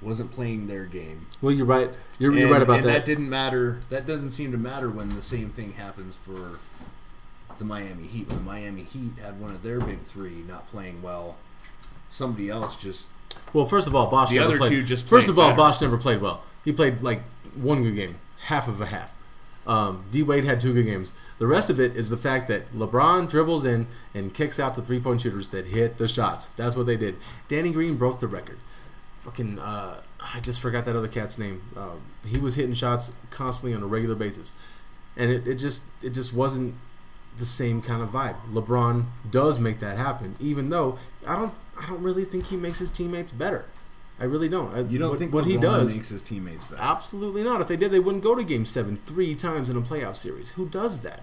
D: wasn't playing their game.
C: Well, you're right. You're, you're right about that.
D: and
C: that.
D: didn't matter. That doesn't seem to matter when the same thing happens for the Miami Heat. When the Miami Heat had one of their big three not playing well, somebody else just
C: Well, first of all, Bosh
D: The
C: never
D: other
C: played.
D: two just
C: first of all,
D: better.
C: Bosh never played well. He played like one good game, half of a half. Um, D Wade had two good games. The rest of it is the fact that LeBron dribbles in and kicks out the three point shooters that hit the shots. That's what they did. Danny Green broke the record. Fucking, uh, I just forgot that other cat's name. Um, he was hitting shots constantly on a regular basis, and it, it just it just wasn't the same kind of vibe. LeBron does make that happen, even though I don't I don't really think he makes his teammates better. I really don't. I,
D: you don't
C: what,
D: think
C: what he does?
D: makes his teammates better.
C: Absolutely not. If they did, they wouldn't go to Game Seven three times in a playoff series. Who does that?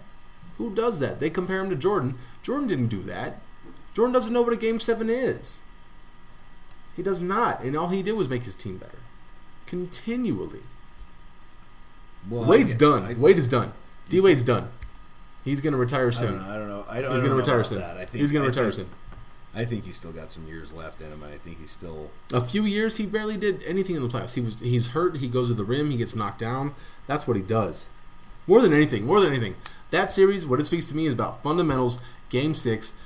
C: Who does that? They compare him to Jordan. Jordan didn't do that. Jordan doesn't know what a Game Seven is. He does not, and all he did was make his team better, continually.
D: Well,
C: Wade's
D: I-
C: done.
D: I-
C: Wade is done. D Wade's done. He's gonna retire
D: I
C: soon.
D: don't know. I don't know. I don't,
C: He's
D: I
C: gonna
D: don't know
C: retire soon.
D: That. I think
C: He's gonna
D: I
C: retire
D: think-
C: soon.
D: I think he's still got some years left in him, and I think he's still.
C: A few years, he barely did anything in the playoffs. He was he's hurt. He goes to the rim. He gets knocked down. That's what he does. More than anything, more than anything, that series, what it speaks to me is about fundamentals. Game six,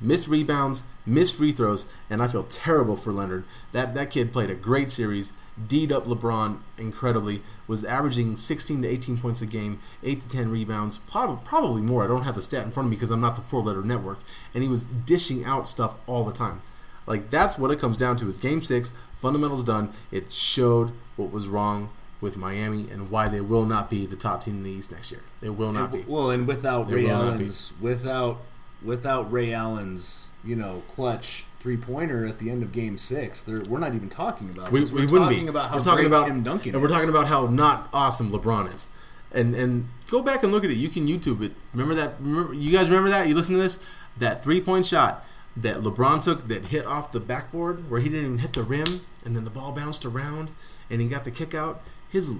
C: missed rebounds, missed free throws, and I feel terrible for Leonard. That that kid played a great series. D'd up LeBron incredibly. Was averaging 16 to 18 points a game, 8 to 10 rebounds, probably, probably more. I don't have the stat in front of me because I'm not the four-letter network. And he was dishing out stuff all the time. Like that's what it comes down to. Is Game Six fundamentals done? It showed what was wrong with Miami and why they will not be the top team in the East next year. They will not be.
D: Well, and without
C: They
D: Ray
C: will not be.
D: Allen's, without without Ray Allen's, you know, clutch three pointer at the end of Game Six, there, we're not even talking about.
C: We,
D: this.
C: we
D: We're
C: wouldn't
D: talking
C: be.
D: about how
C: we're talking
D: great
C: about
D: Tim Duncan
C: and we're talking about how not awesome LeBron is. And and go back and look at it. You can YouTube it. Remember that? Remember you guys remember that? You listen to this? That three point shot that LeBron took that hit off the backboard where he didn't even hit the rim, and then the ball bounced around, and he got the kick out. His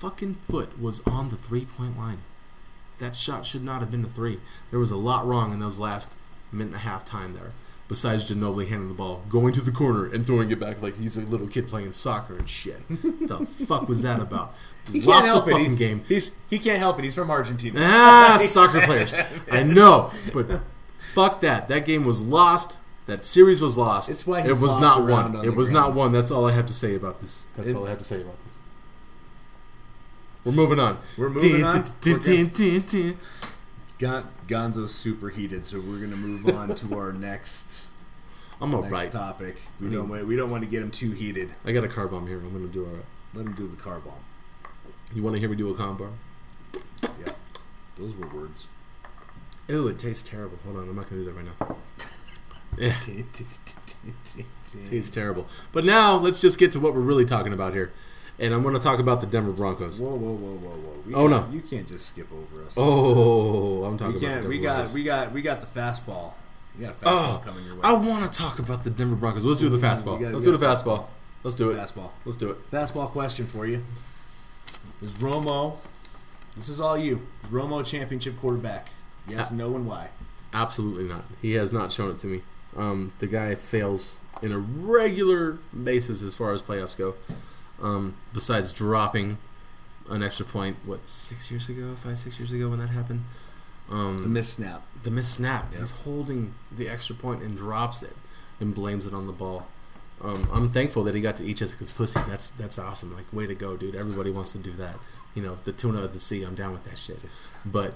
C: fucking foot was on the three point line. That shot should not have been a three. There was a lot wrong in those last minute and a half time there. Besides Ginobili handing the ball, going to the corner and throwing it back like he's a little kid playing soccer and shit. the fuck was that about?
D: He
C: Lost the fucking
D: He-
C: game.
D: He's he can't help it. He's from Argentina.
C: Ah, soccer players. I know, but fuck that. That game was lost. That series was lost.
D: It's why he
C: it was not won.
D: on
C: It was not
D: ground.
C: won. That's all I have to say about this. That's
D: It-
C: all I have to say about this. We're moving on.
D: We're moving on? Gonzo's superheated, so we're gonna move on to our next
C: I'm
D: next
C: alright.
D: topic. We
C: I mean-
D: don't want, we don't want to get him too heated.
C: I got a car bomb here. I'm gonna do alright.
D: Let him do the car bomb.
C: You want to hear me do a car bomb?
D: Yeah, those were words.
C: Ew, it tastes terrible. Hold on, I'm not gonna do that right now. Yeah, tastes terrible. But now let's just get to what we're really talking about here, and I'm gonna talk about the Denver Broncos.
D: Whoa, whoa, whoa, whoa, whoa! We
C: Oh, no.
D: You can't just skip over us.
C: Oh, I'm talking
D: we
C: about
D: We got.
C: Broncos.
D: We got. We got the fastball. You got a fastball
C: Oh,
D: coming your way.
C: I want to talk about the Denver Broncos. Let's do the fastball.
D: gotta-
C: Let's do the
D: gotta-
C: fastball. Let's do it.
D: fastball.
C: Let's do it.
D: Fastball question for you. Is Romo? This is all you. Romo championship quarterback? Yes,
C: Uh,
D: no, and why?
C: Absolutely not. He has not shown it to me. Um, the guy fails in a regular basis as far as playoffs go. Um, besides dropping an extra point, what six years ago, five six years ago when that happened. Um,
D: The miss snap.
C: the miss snap. He's holding the extra point and drops it and blames it on the ball. Um, I'm thankful that he got to eat Jessica's pussy. That's that's awesome. Like, way to go, dude. Everybody wants to do that. You know, the tuna of the sea. I'm down with that shit. But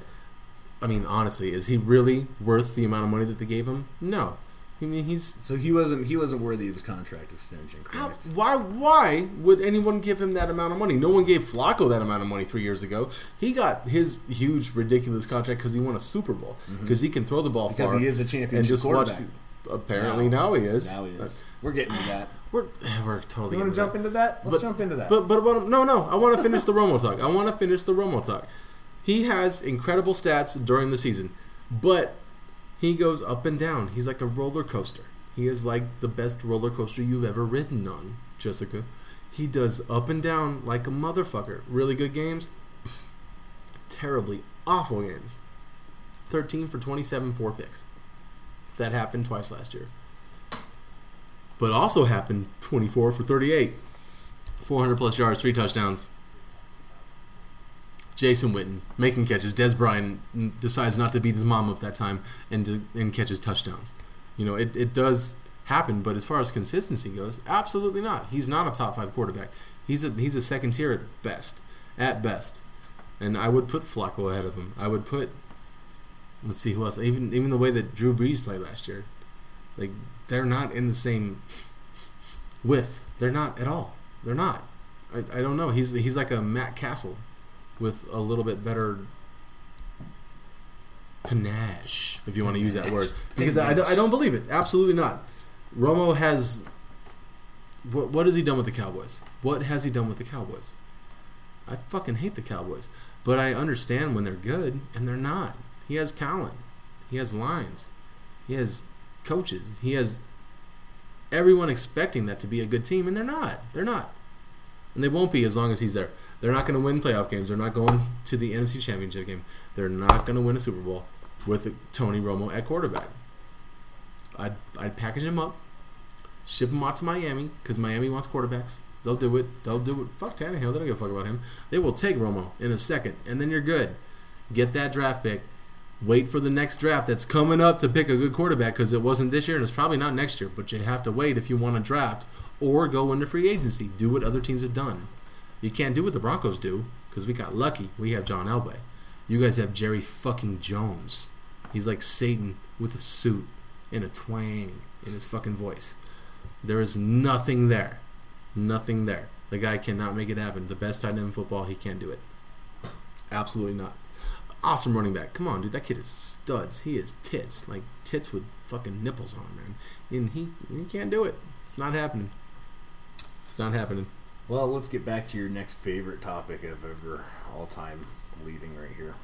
C: I mean, honestly, is he really worth the amount of money that they gave him? No. I mean, he's
D: So he wasn't he wasn't worthy of his contract extension.
C: how,
D: Correct.
C: why why would anyone give him that amount of money? No one gave Flacco that amount of money three years ago. He got his huge, ridiculous contract because he won a Super Bowl because he can throw the ball
D: Mm-hmm. Because
C: far
D: he is a
C: and
D: championship
C: just watch. Apparently
D: Now-
C: now, he is.
D: Now he is. We're getting to that.
C: We're we're totally.
D: You want
C: into
D: to jump
C: that.
D: into that? Let's
C: But-
D: jump into that.
C: But but what, no no. I want to finish the Romo talk. I want to finish the Romo talk. He has incredible stats during the season, but he goes up and down. He's like a roller coaster. He is like the best roller coaster you've ever ridden on, Jessica. He does up and down like a motherfucker. Really good games, terribly awful games. 13 for 27, four picks. That happened twice last year. But also happened 24 for 38. 400 plus yards, three touchdowns. Jason Witten making catches. Dez Bryant decides not to beat his mom up that time and and catches touchdowns. You know, it, it does happen, but as far as consistency goes, absolutely not. He's not a top five quarterback. He's a he's a second tier at best. At best. And I would put Flacco ahead of him. I would put let's see who else. Even even the way that Drew Brees played last year. Like they're not in the same width. They're not at all. They're not. I, I don't know. He's he's like a Matt Cassel with a little bit better panache, if you want to use that word. Because I, don't- I don't believe it. Absolutely not. Romo has. What, what has he done with the Cowboys? What has he done with the Cowboys? I fucking hate the Cowboys. But I understand when they're good, and they're not. He has talent. He has lines. He has coaches. He has everyone expecting that to be a good team, and they're not. They're not. And they won't be as long as he's there. They're not going to win playoff games. They're not going to the NFC Championship game. They're not going to win a Super Bowl with Tony Romo at quarterback. I'd, I'd package him up, ship him out to Miami because Miami wants quarterbacks. They'll do it. They'll do it. Fuck Tannehill. They don't give a fuck about him. They will take Romo in a second, and then you're good. Get that draft pick. Wait for the next draft that's coming up to pick a good quarterback because it wasn't this year and it's probably not next year. But you have to wait if you want to draft or go into free agency. Do what other teams have done. You can't do what the Broncos do because we got lucky. We have John Elway. You guys have Jerry fucking Jones. He's like Satan with a suit and a twang in his fucking voice. There is nothing there. Nothing there. The guy cannot make it happen. The best tight end in football, he can't do it. Absolutely not. Awesome running back. Come on, dude. That kid is studs. He is tits. Like tits with fucking nipples on, man. And he he can't do it. It's not happening. It's not happening.
D: Well, let's get back to your next favorite topic of ever all time leading right here.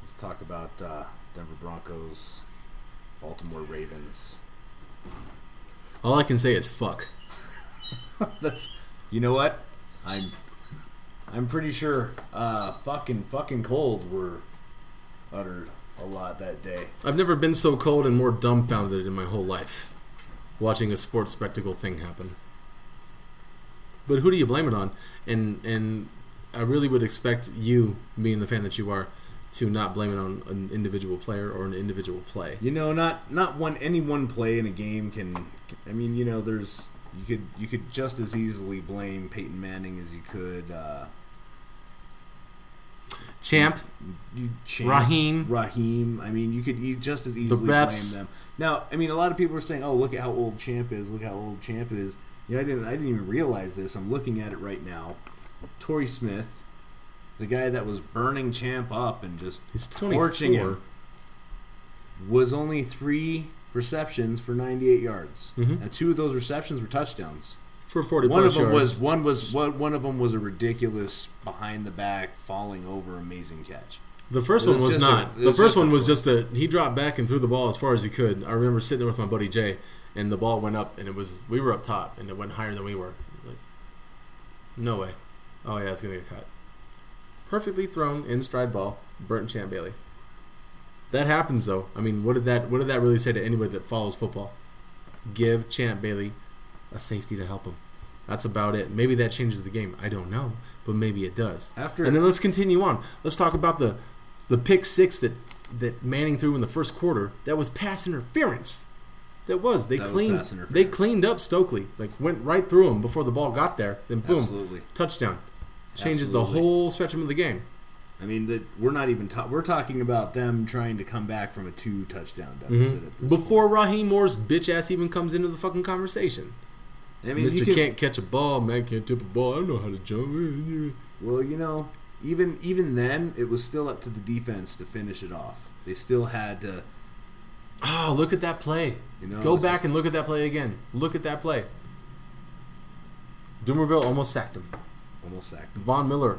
D: Let's talk about uh, Denver Broncos, Baltimore Ravens.
C: All I can say is fuck.
D: That's you know what? I'm I'm pretty sure uh, fucking fucking cold were uttered a lot that day.
C: I've never been so cold and more dumbfounded in my whole life watching a sports spectacle thing happen. But who do you blame it on? And and I really would expect you, being the fan that you are, to not blame it on an individual player or an individual play.
D: You know, not not one any one play in a game can. I mean, you know, there's you could you could just as easily blame Peyton Manning as you could uh,
C: Champ,
D: you Champ,
C: Rahim.
D: Rahim. I mean, you could e- just as easily the
C: refs.
D: blame them. Now, I mean, a lot of people are saying, "Oh, look at how old Champ is. Look how old Champ is." Know, I didn't I didn't even realize this. I'm looking at it right now. Torrey Smith, the guy that was burning Champ up and just
C: he's
D: torching
C: 24.
D: him, was only three receptions for 98 yards.
C: Mhm.
D: And two of those receptions were touchdowns.
C: for 40
D: One of them
C: yards.
D: was one was one, one of them was a ridiculous behind the back falling over amazing catch.
C: The first
D: It
C: one
D: was
C: was
D: just a-
C: not. the
D: was
C: first one was just a he dropped back and threw the ball as far as he could. I remember sitting there with my buddy Jay, and the ball went up, and it was we were up top, and it went higher than we were. Like, no way. Oh yeah, it's gonna get cut. Perfectly thrown in stride ball, Burton Champ Bailey. That happens though. I mean, what did that what did that really say to anybody that follows football? Give Champ Bailey a safety to help him. That's about it. Maybe that changes the game. I don't know, but maybe it does.
D: After-
C: and then let's continue on. Let's talk about the the pick six that that Manning threw in the first quarter that was pass interference. That was they
D: That was
C: cleaned
D: pass
C: they cleaned up Stokley like went right through him before the ball got there. Then boom,
D: Absolutely.
C: touchdown, changes the whole spectrum of the game.
D: I mean, that we're not even ta- we're talking about them trying to come back from a two touchdown mm-hmm. deficit at this
C: Before Rahim Moore's bitch ass even comes into the fucking conversation.
D: I mean,
C: Mister
D: can-
C: can't catch a ball, man can't tip a ball. I don't know how to jump.
D: Well, you know, even even then, it was still up to the defense to finish it off. They still had to.
C: Oh, look at that play.
D: You know,
C: Go back
D: just-
C: and look at that play again. Look at that play. Dumervil almost sacked him.
D: Almost sacked.
C: Von Miller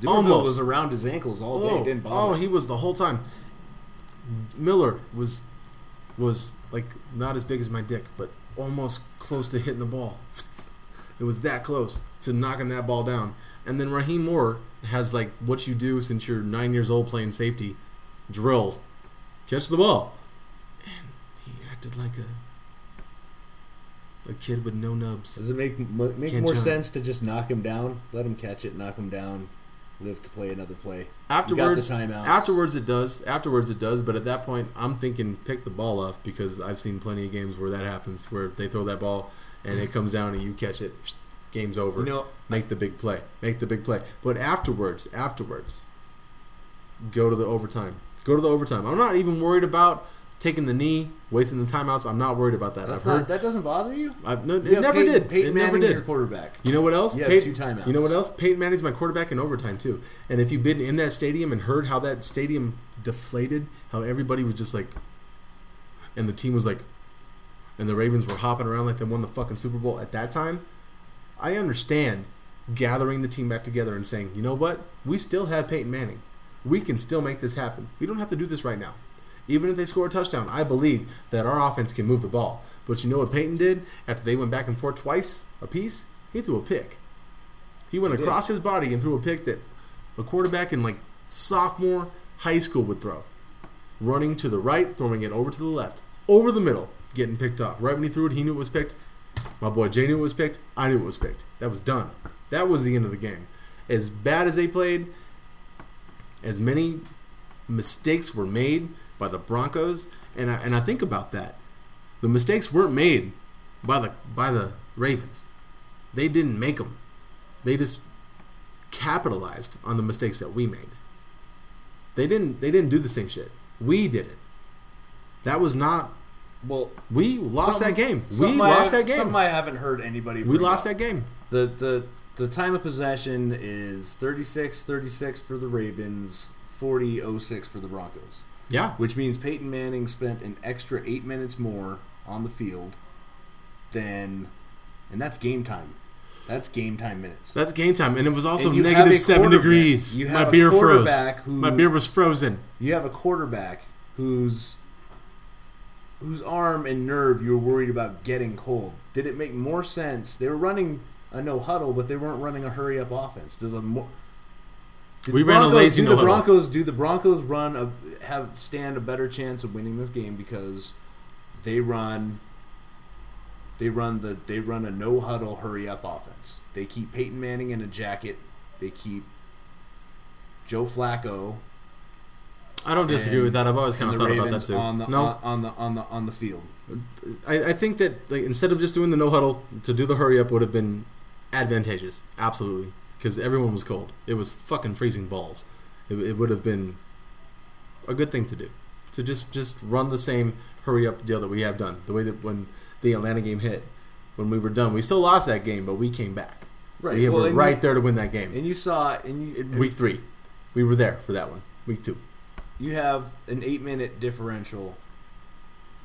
D: Dumervil
C: almost.
D: was around his ankles all day.
C: oh,
D: didn't bother.
C: oh, he was the whole time. Miller was was like not as big as my dick, but almost close to hitting the ball. It was that close to knocking that ball down. And then Rahim Moore has like what you do since you're nine years old playing safety, drill, catch the ball, acted like a a kid with no nubs.
D: Does it make make
C: Can't
D: more
C: jump.
D: sense to just knock him down, let him catch it, knock him down, live to play another play?
C: Afterwards,
D: got the timeouts.
C: afterwards it does. Afterwards it does. But at that point, I'm thinking pick the ball up because I've seen plenty of games where that happens, where they throw that ball and it comes down and you catch it, game's over.
D: You know,
C: Make the big play. Make the big play. But afterwards, afterwards, go to the overtime. Go to the overtime. I'm not even worried about taking the knee, wasting the timeouts. I'm not worried about that.
D: that's
C: I've
D: not,
C: heard.
D: that doesn't bother you.
C: I've, no,
D: You
C: it never
D: Peyton,
C: did.
D: Peyton
C: it never
D: Manning's
C: did.
D: your quarterback.
C: You know what else?
D: Have
C: Peyton-
D: two timeouts.
C: You know what else? Peyton Manning's my quarterback in overtime too. And if you've been in that stadium and heard how that stadium deflated, how everybody was just like, and the team was like, and the Ravens were hopping around like they won the fucking Super Bowl at that time, I understand gathering the team back together and saying, you know what? We still have Peyton Manning. We can still make this happen. We don't have to do this right now. Even if they score a touchdown, I believe that our offense can move the ball. But you know what Peyton did after they went back and forth twice a piece? He threw a pick. He went
D: He did.
C: across his body and threw a pick that a quarterback in like sophomore high school would throw. Running to the right, throwing it over to the left, over the middle, getting picked off. Right when he threw it, he knew it was picked. My boy Jay knew it was picked. I knew it was picked. That was done. That was the end of the game. As bad as they played, as many mistakes were made by the Broncos, and I, and I think about that. The mistakes weren't made by the by the Ravens. They didn't make them. They just capitalized on the mistakes that we made. They didn't they didn't do the same shit. We did it. That was not
D: Well,
C: we lost that game. We
D: I-
C: lost that game.
D: Something I haven't heard anybody.
C: We lost
D: up.
C: that game.
D: The the the time of possession is 36-36 for the Ravens, 40-06 for the Broncos.
C: Yeah.
D: Which means Peyton Manning spent an extra eight minutes more on the field than, and that's game time. That's game time minutes.
C: That's game time, and it was also
D: And you have
C: negative seven degrees.
D: you
C: My beer froze.
D: who-
C: My beer was frozen.
D: You have a quarterback whose whose arm and nerve you were worried about getting cold. Did it make more sense? They were running a no huddle, but they weren't running a hurry up offense. Does a more did
C: We ran a lazy
D: do
C: no
D: the
C: huddle.
D: Broncos do the Broncos run a have stand a better chance of winning this game because they run they run the they run a no huddle hurry up offense. They keep Peyton Manning in a jacket. They keep Joe Flacco
C: I don't disagree
D: and-
C: with that. I've always kind of thought about that too.
D: on the
C: no,
D: on, on the on the on the field.
C: I, I think that like instead of just doing the no huddle, to do the hurry up would have been advantageous. Absolutely, because everyone was cold. It was fucking freezing balls. It, it would have been a good thing to do. To just just run the same hurry up deal that we have done. The way that when the Atlanta game hit, when we were done, we still lost that game, but we came back.
D: Right.
C: We
D: Well,
C: were right
D: you-
C: there to win that game.
D: And you saw and you,
C: Week three, we were there for that one. Week two.
D: you have an eight minute differential,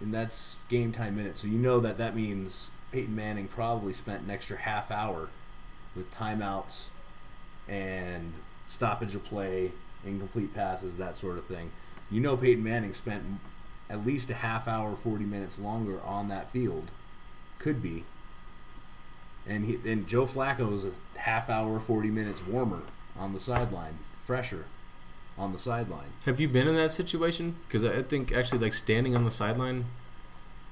D: and that's game time minutes. So you know that that means Peyton Manning probably spent an extra half hour with timeouts and stoppage of play, incomplete passes, that sort of thing. You know Peyton Manning spent at least a half hour, forty minutes longer on that field. Could be. And he and Joe Flacco's a half hour, forty minutes warmer on the sideline, fresher on the sideline.
C: Have you been in that situation? Because I think actually, like standing on the sideline,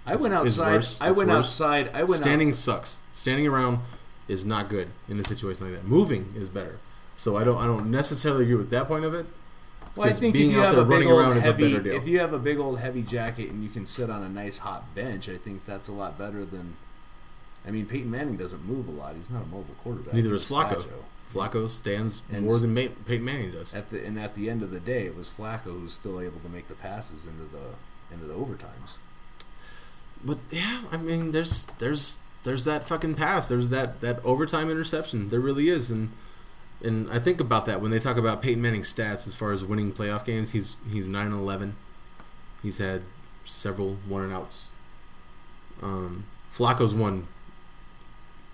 D: I went outside. I went
C: worse.
D: outside. I went
C: standing sucks. Standing around is not good in a situation like that. Moving is better. So I don't I don't necessarily agree with that point of it.
D: Well, I think if
C: being
D: you
C: out
D: have
C: there
D: a big
C: running
D: old
C: around is a better deal.
D: if you have a big old heavy jacket and you can sit on a nice hot bench, I think that's a lot better than. I mean, Peyton Manning doesn't move a lot. He's not a mobile quarterback.
C: Neither is Flacco.
D: Stacho.
C: Flacco stands
D: And
C: more than Ma- Peyton Manning does.
D: At the and at the end of the day, it was Flacco who's still able to make the passes into the into the overtimes.
C: But yeah, I mean, there's there's there's that fucking pass. There's that that overtime interception. There really is, and and I think about that when they talk about Peyton Manning's stats as far as winning playoff games. He's he's nine and eleven. He's had several one and outs. Um, Flacco's won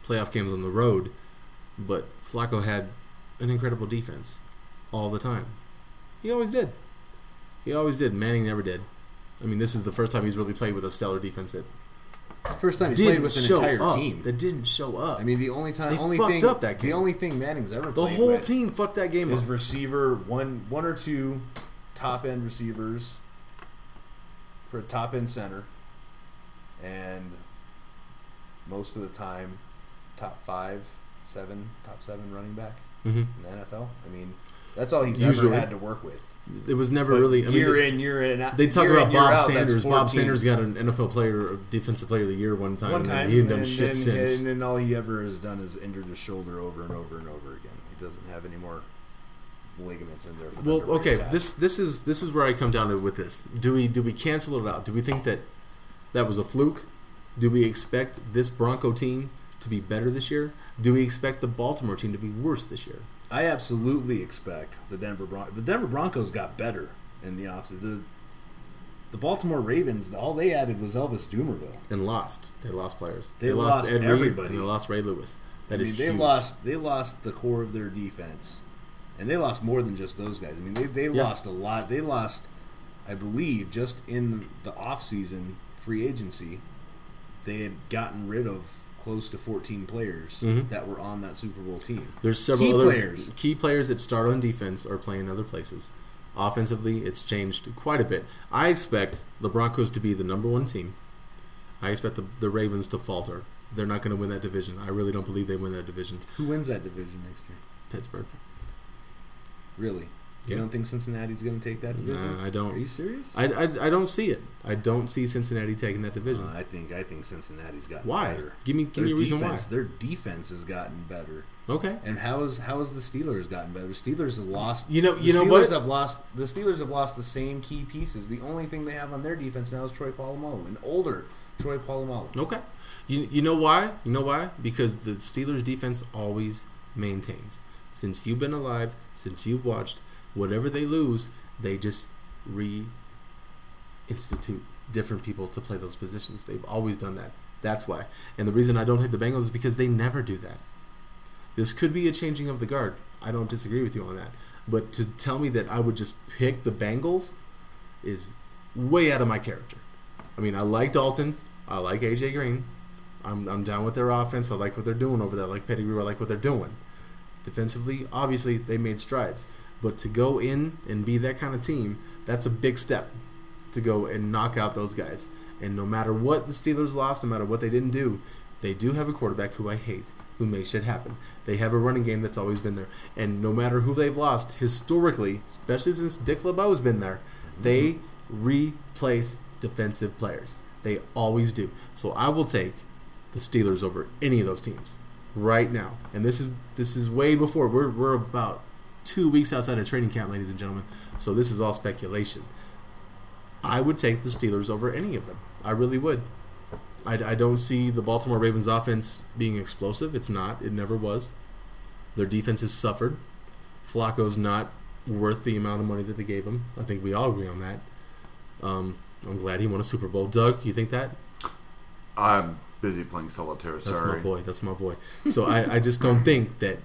C: playoff games on the road, but Flacco had an incredible defense all the time. He always did. He always did. Manning never did. I mean, this is the first time he's really played with a stellar defense that
D: First time he's
C: didn't
D: played with an
C: show
D: entire
C: up.
D: team.
C: That didn't show up.
D: I mean, the only time,
C: They
D: only
C: fucked
D: thing,
C: up that
D: the only thing Manning's ever
C: the
D: played
C: whole
D: with
C: team fucked that game
E: His
C: up.
E: receiver, one one or two top end receivers for a top end center, and most of the time, top five, seven, top seven running back
C: hmm
E: in the NFL. I mean, that's all he's
C: Usually.
E: ever had to work with.
C: It was never
E: But
C: really. I mean,
E: year
C: they,
E: in, year in,
C: they talk about
E: in,
C: Bob
E: out,
C: Sanders. Bob Sanders got an NFL player, defensive player of the year one time,
E: one
C: and then he hadn't done shit
E: then,
C: since.
E: and then all he ever has done is injured his shoulder over and over and over again. He doesn't have any more ligaments in there.
C: Well, okay.
E: reattach.
C: This this is this is where I come down to with this. Do we do we cancel it out? Do we think that that was a fluke? Do we expect this Bronco team to be better this year? Do we expect the Baltimore team to be worse this year?
D: I absolutely expect the Denver Bron- the Denver Broncos got better in the offseason. The the Baltimore Ravens, all they added was Elvis Dumervil.
C: And lost. They lost players.
D: They lost
C: Reed,
D: everybody.
C: and they lost Ray Lewis. That
D: I mean,
C: is
D: they
C: huge.
D: lost they lost the core of their defense, and they lost more than just those guys. I mean, they they
C: Yeah.
D: lost a lot. They lost, I believe, just in the offseason free agency, they had gotten rid of close to 14 players
C: Mhm.
D: that were on that Super Bowl team.
C: There's several
D: Key
C: other
D: players.
C: key players that start on defense are playing in other places. Offensively, it's changed quite a bit. I expect the Broncos to be the number one team. I expect the, the Ravens to falter. They're not going to win that division. I really don't believe they win that division.
D: Who wins that division next year?
C: Pittsburgh.
D: Really? You don't think Cincinnati's going to take that division?
C: Nah, I don't.
D: Are you serious?
C: I, I, I don't see it. I don't see Cincinnati taking that division.
D: Uh, I think I think Cincinnati's gotten
C: Why?
D: better.
C: Give me give
D: Their
C: me a reason
D: defense, their defense has gotten better.
C: Okay.
D: And how is how has the Steelers gotten better? Steelers have lost.
C: You know-
D: the
C: you know
D: Steelers
C: what?
D: have lost. The Steelers have lost the same key pieces. The only thing they have on their defense now is Troy Polamalu, an older Troy Polamalu.
C: Okay. You you know why? You know why? Because the Steelers defense always maintains. Since you've been alive, since you've watched, whatever they lose, they just re institute different people to play those positions. They've always done that. That's why. And the reason I don't hit the Bengals is because they never do that. This could be a changing of the guard. I don't disagree with you on that. But to tell me that I would just pick the Bengals is way out of my character. I mean, I like Dalton. I like AJ Green. I'm, I'm down with their offense. I like what they're doing over there. I like Pettigrew. I like what they're doing. Defensively, obviously, they made strides. But to go in and be that kind of team, that's a big step to go and knock out those guys. And no matter what the Steelers lost, no matter what they didn't do, they do have a quarterback who I hate, who makes shit happen. They have a running game that's always been there. And no matter who they've lost, historically, especially since Dick LeBeau's been there, mm-hmm. they replace defensive players. They always do. So I will take the Steelers over any of those teams right now. And this is this is way before we're we're about two weeks outside of training camp, ladies and gentlemen. So this is all speculation. I would take the Steelers over any of them. I really would. I, I don't see the Baltimore Ravens offense being explosive. It's not. It never was. Their defense has suffered. Flacco's not worth the amount of money that they gave him. I think we all agree on that. Um, I'm glad he won a Super Bowl. Doug, you think that?
B: I'm busy playing solitaire. Sorry.
C: That's my boy. That's my boy. So I, I just don't think that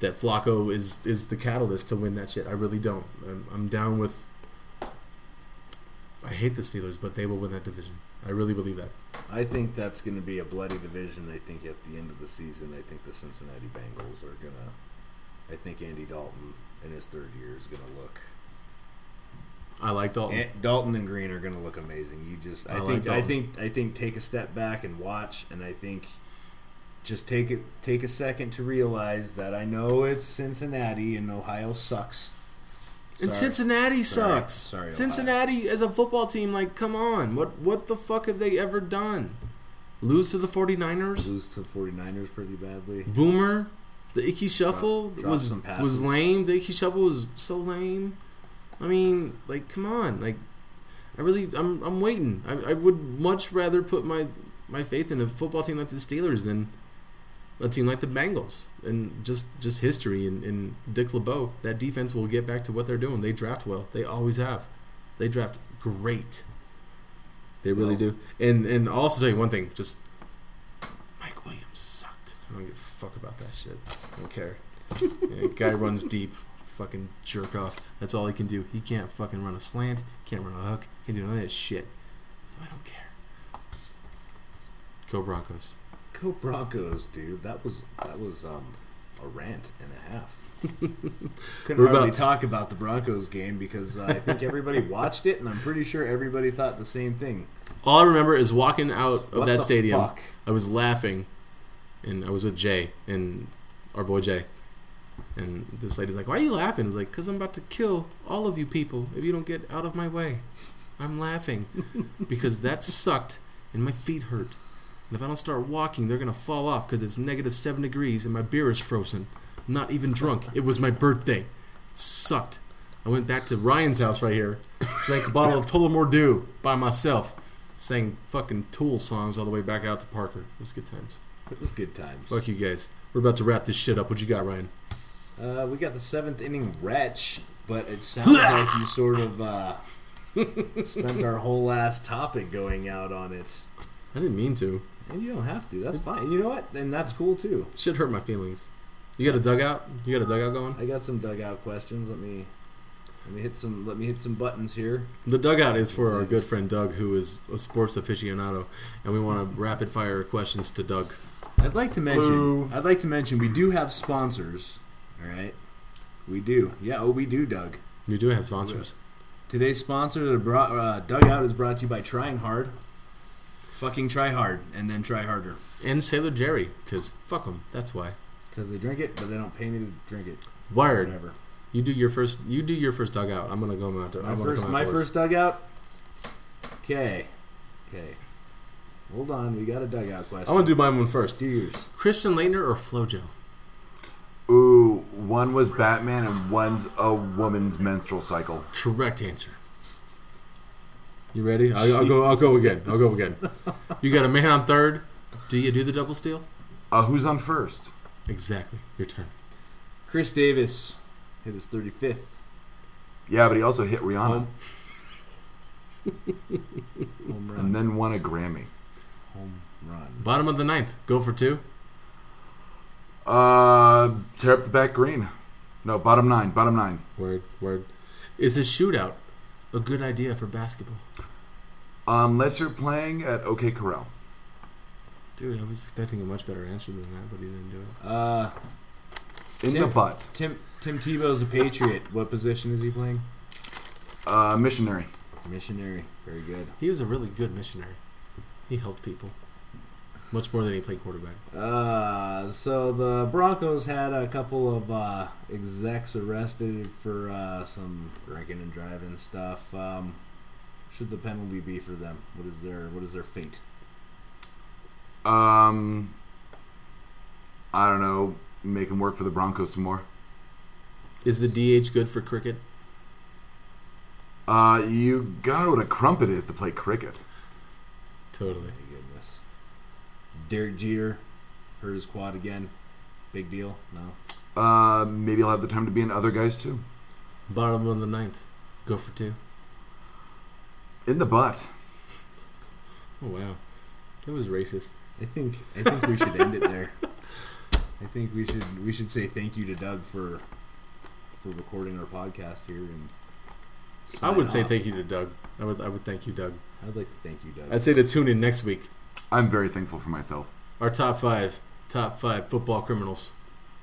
C: that Flacco is is the catalyst to win that shit. I really don't. I'm, I'm down with. I hate the Steelers, but they will win that division. I really believe that.
D: I think that's going to be a bloody division. I think at the end of the season, I think the Cincinnati Bengals are going to. I think Andy Dalton in his third year is going to look.
C: I like Dalton.
D: An- Dalton and Green are going to look amazing. You just, I,
C: I like
D: think, I think, I think, take a step back and watch, and I think just take it, take a second to realize that I know it's Cincinnati and Ohio sucks,
C: And Cincinnati
F: Sorry.
C: sucks.
F: Sorry.
C: Cincinnati as a football team, like, come on. What what the fuck have they ever done? Lose to the 49ers?
F: Lose to the 49ers pretty badly.
C: Boomer? The Ickey Shuffle
F: Drop
C: was was lame. The Ickey Shuffle was so lame. I mean, like, come on. Like, I really, I'm, I'm waiting. I, I would much rather put my, my faith in a football team like the Steelers than a team like the Bengals. And just, just history and, and Dick LeBeau, that defense will get back to what they're doing. They draft well. They always have. They draft great. They really
F: Well-
C: do. And and I'll also tell you one thing. Just Mike Williams sucked. I don't give a fuck about that shit. I don't care. Yeah, guy runs deep. Fucking jerk off. That's all he can do. He can't fucking run a slant. Can't run a hook. Can't do none of that shit. So I don't care. Go Broncos.
D: Go Broncos, dude. That was that was um a rant and a half. Couldn't
C: We're
D: hardly
C: about-
D: talk about the Broncos game because uh, I think everybody watched it, and I'm pretty sure everybody thought the same thing.
C: All I remember is walking out of
D: What
C: that stadium.
D: fuck?
C: I was laughing, and I was with Jay and our boy Jay. And this lady's like, "Why are you laughing?" I was like, "Cause I'm about to kill all of you people if you don't get out of my way." I'm laughing because that sucked and my feet hurt. And if I don't start walking, they're gonna fall off because it's negative seven degrees and my beer is frozen. I'm not even drunk. It was my birthday. It sucked. I went back to Ryan's house right here, drank a bottle of Tullamore Dew by myself, sang fucking Tool songs all the way back out to Parker. It was good times.
D: It was good times.
C: Fuck you guys. We're about to wrap this shit up. What you got, Ryan?
D: Uh, we got the seventh inning wretch, but it sounds like you sort of uh, spent our whole last topic going out on it.
C: I didn't mean to.
D: And you don't have to. That's fine. You know what? And that's cool too.
C: Shit hurt my feelings. You got a dugout? You got a dugout going?
D: I got some dugout questions. Let me let me hit some let me hit some buttons here.
C: The dugout is for our good friend Doug, who is a sports aficionado, and we want to rapid fire questions to Doug.
D: I'd like to mention. I'd like to mention we do have sponsors. All right, we do. Yeah, oh, we do, Doug.
C: We do have sponsors.
D: Today's sponsor, brought, uh, Dugout, is brought to you by Trying Hard. Fucking try hard, and then try harder.
C: And Sailor Jerry, because fuck them. That's why.
D: Because they drink it, but they don't pay me to drink it.
C: Wired.
D: Whatever.
C: You do your first. You do your first dugout. I'm gonna go out.
D: My first,
C: come
D: my first dugout. Okay, okay. Hold on, we got a dugout question.
C: I want to do mine one first.
D: do yours.
C: Christian Laettner or FloJo?
B: Ooh, one was Batman and one's a woman's menstrual cycle.
C: Correct answer. You ready? I'll, I'll go. I'll go again. I'll go again. You got a man on third. Do you do the double steal?
B: Uh, who's on first?
C: Exactly. Your turn.
D: Chris Davis hit his 35th.
B: Yeah, but he also hit Rihanna
D: Home. Home run.
B: and then won a Grammy.
D: Home run.
C: Bottom of the ninth. Go for two.
B: Uh, tear up the back green. No, bottom nine. Bottom nine.
C: Word. Word. Is a shootout a good idea for basketball?
B: Unless you're playing at OK Corral.
C: Dude, I was expecting a much better answer than that, but he didn't do it.
D: Uh,
B: In
D: Tim-
B: the butt.
D: Tim Tim Tebow's a Patriot. What position is he playing?
B: Uh, missionary.
D: Missionary. Very good.
C: He was a really good missionary. He helped people. Much more than he played quarterback.
D: Uh, so the Broncos had a couple of uh, execs arrested for uh, some drinking and driving stuff. Um, should the penalty be for them? What is their What is their fate?
B: Um, I don't know. Make him work for the Broncos some more.
C: Is the DH good for cricket?
B: Uh, you gotta know what a crumpet is to play cricket.
C: Totally.
D: My goodness. Derek Jeter hurt his quad again. Big deal? No.
B: Uh, maybe he'll have the time to be in other guys too.
C: Bottom of the ninth. Go for two.
B: In the butt.
C: Oh wow. That was racist.
D: I think I think we should end it there. I think we should we should say thank you to Doug for for recording our podcast here and
C: I
D: sign
C: would say thank you to Doug. I would I would thank you, Doug.
D: I'd like to thank you, Doug.
C: I'd say to tune in next week.
B: I'm very thankful for myself.
C: Our top five, top five football criminals.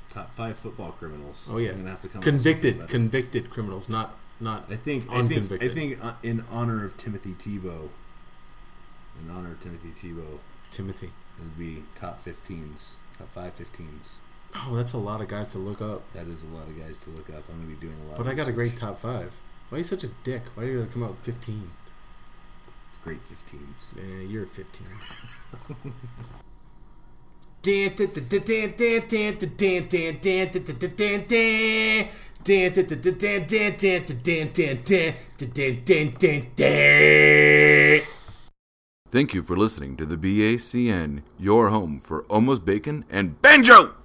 D: Top five football criminals.
C: Oh yeah,
D: I'm gonna have to come
C: convicted, convicted criminals, not not.
D: I think unconvicted. I think I think uh, in honor of Timothy Tebow. In honor of Timothy Tebow.
C: Timothy.
D: It would be top 15s, top five 15s.
C: Oh, that's a lot of guys to look up.
D: That is a lot of guys to look up. I'm gonna be doing a lot.
C: But I got
D: research.
C: a great top five. Why are you such a dick? Why are you gonna come out 15?
D: Great 15s.
C: Yeah, you're a 15.
A: Thank you for listening to the BACN, your home for almost bacon and banjo!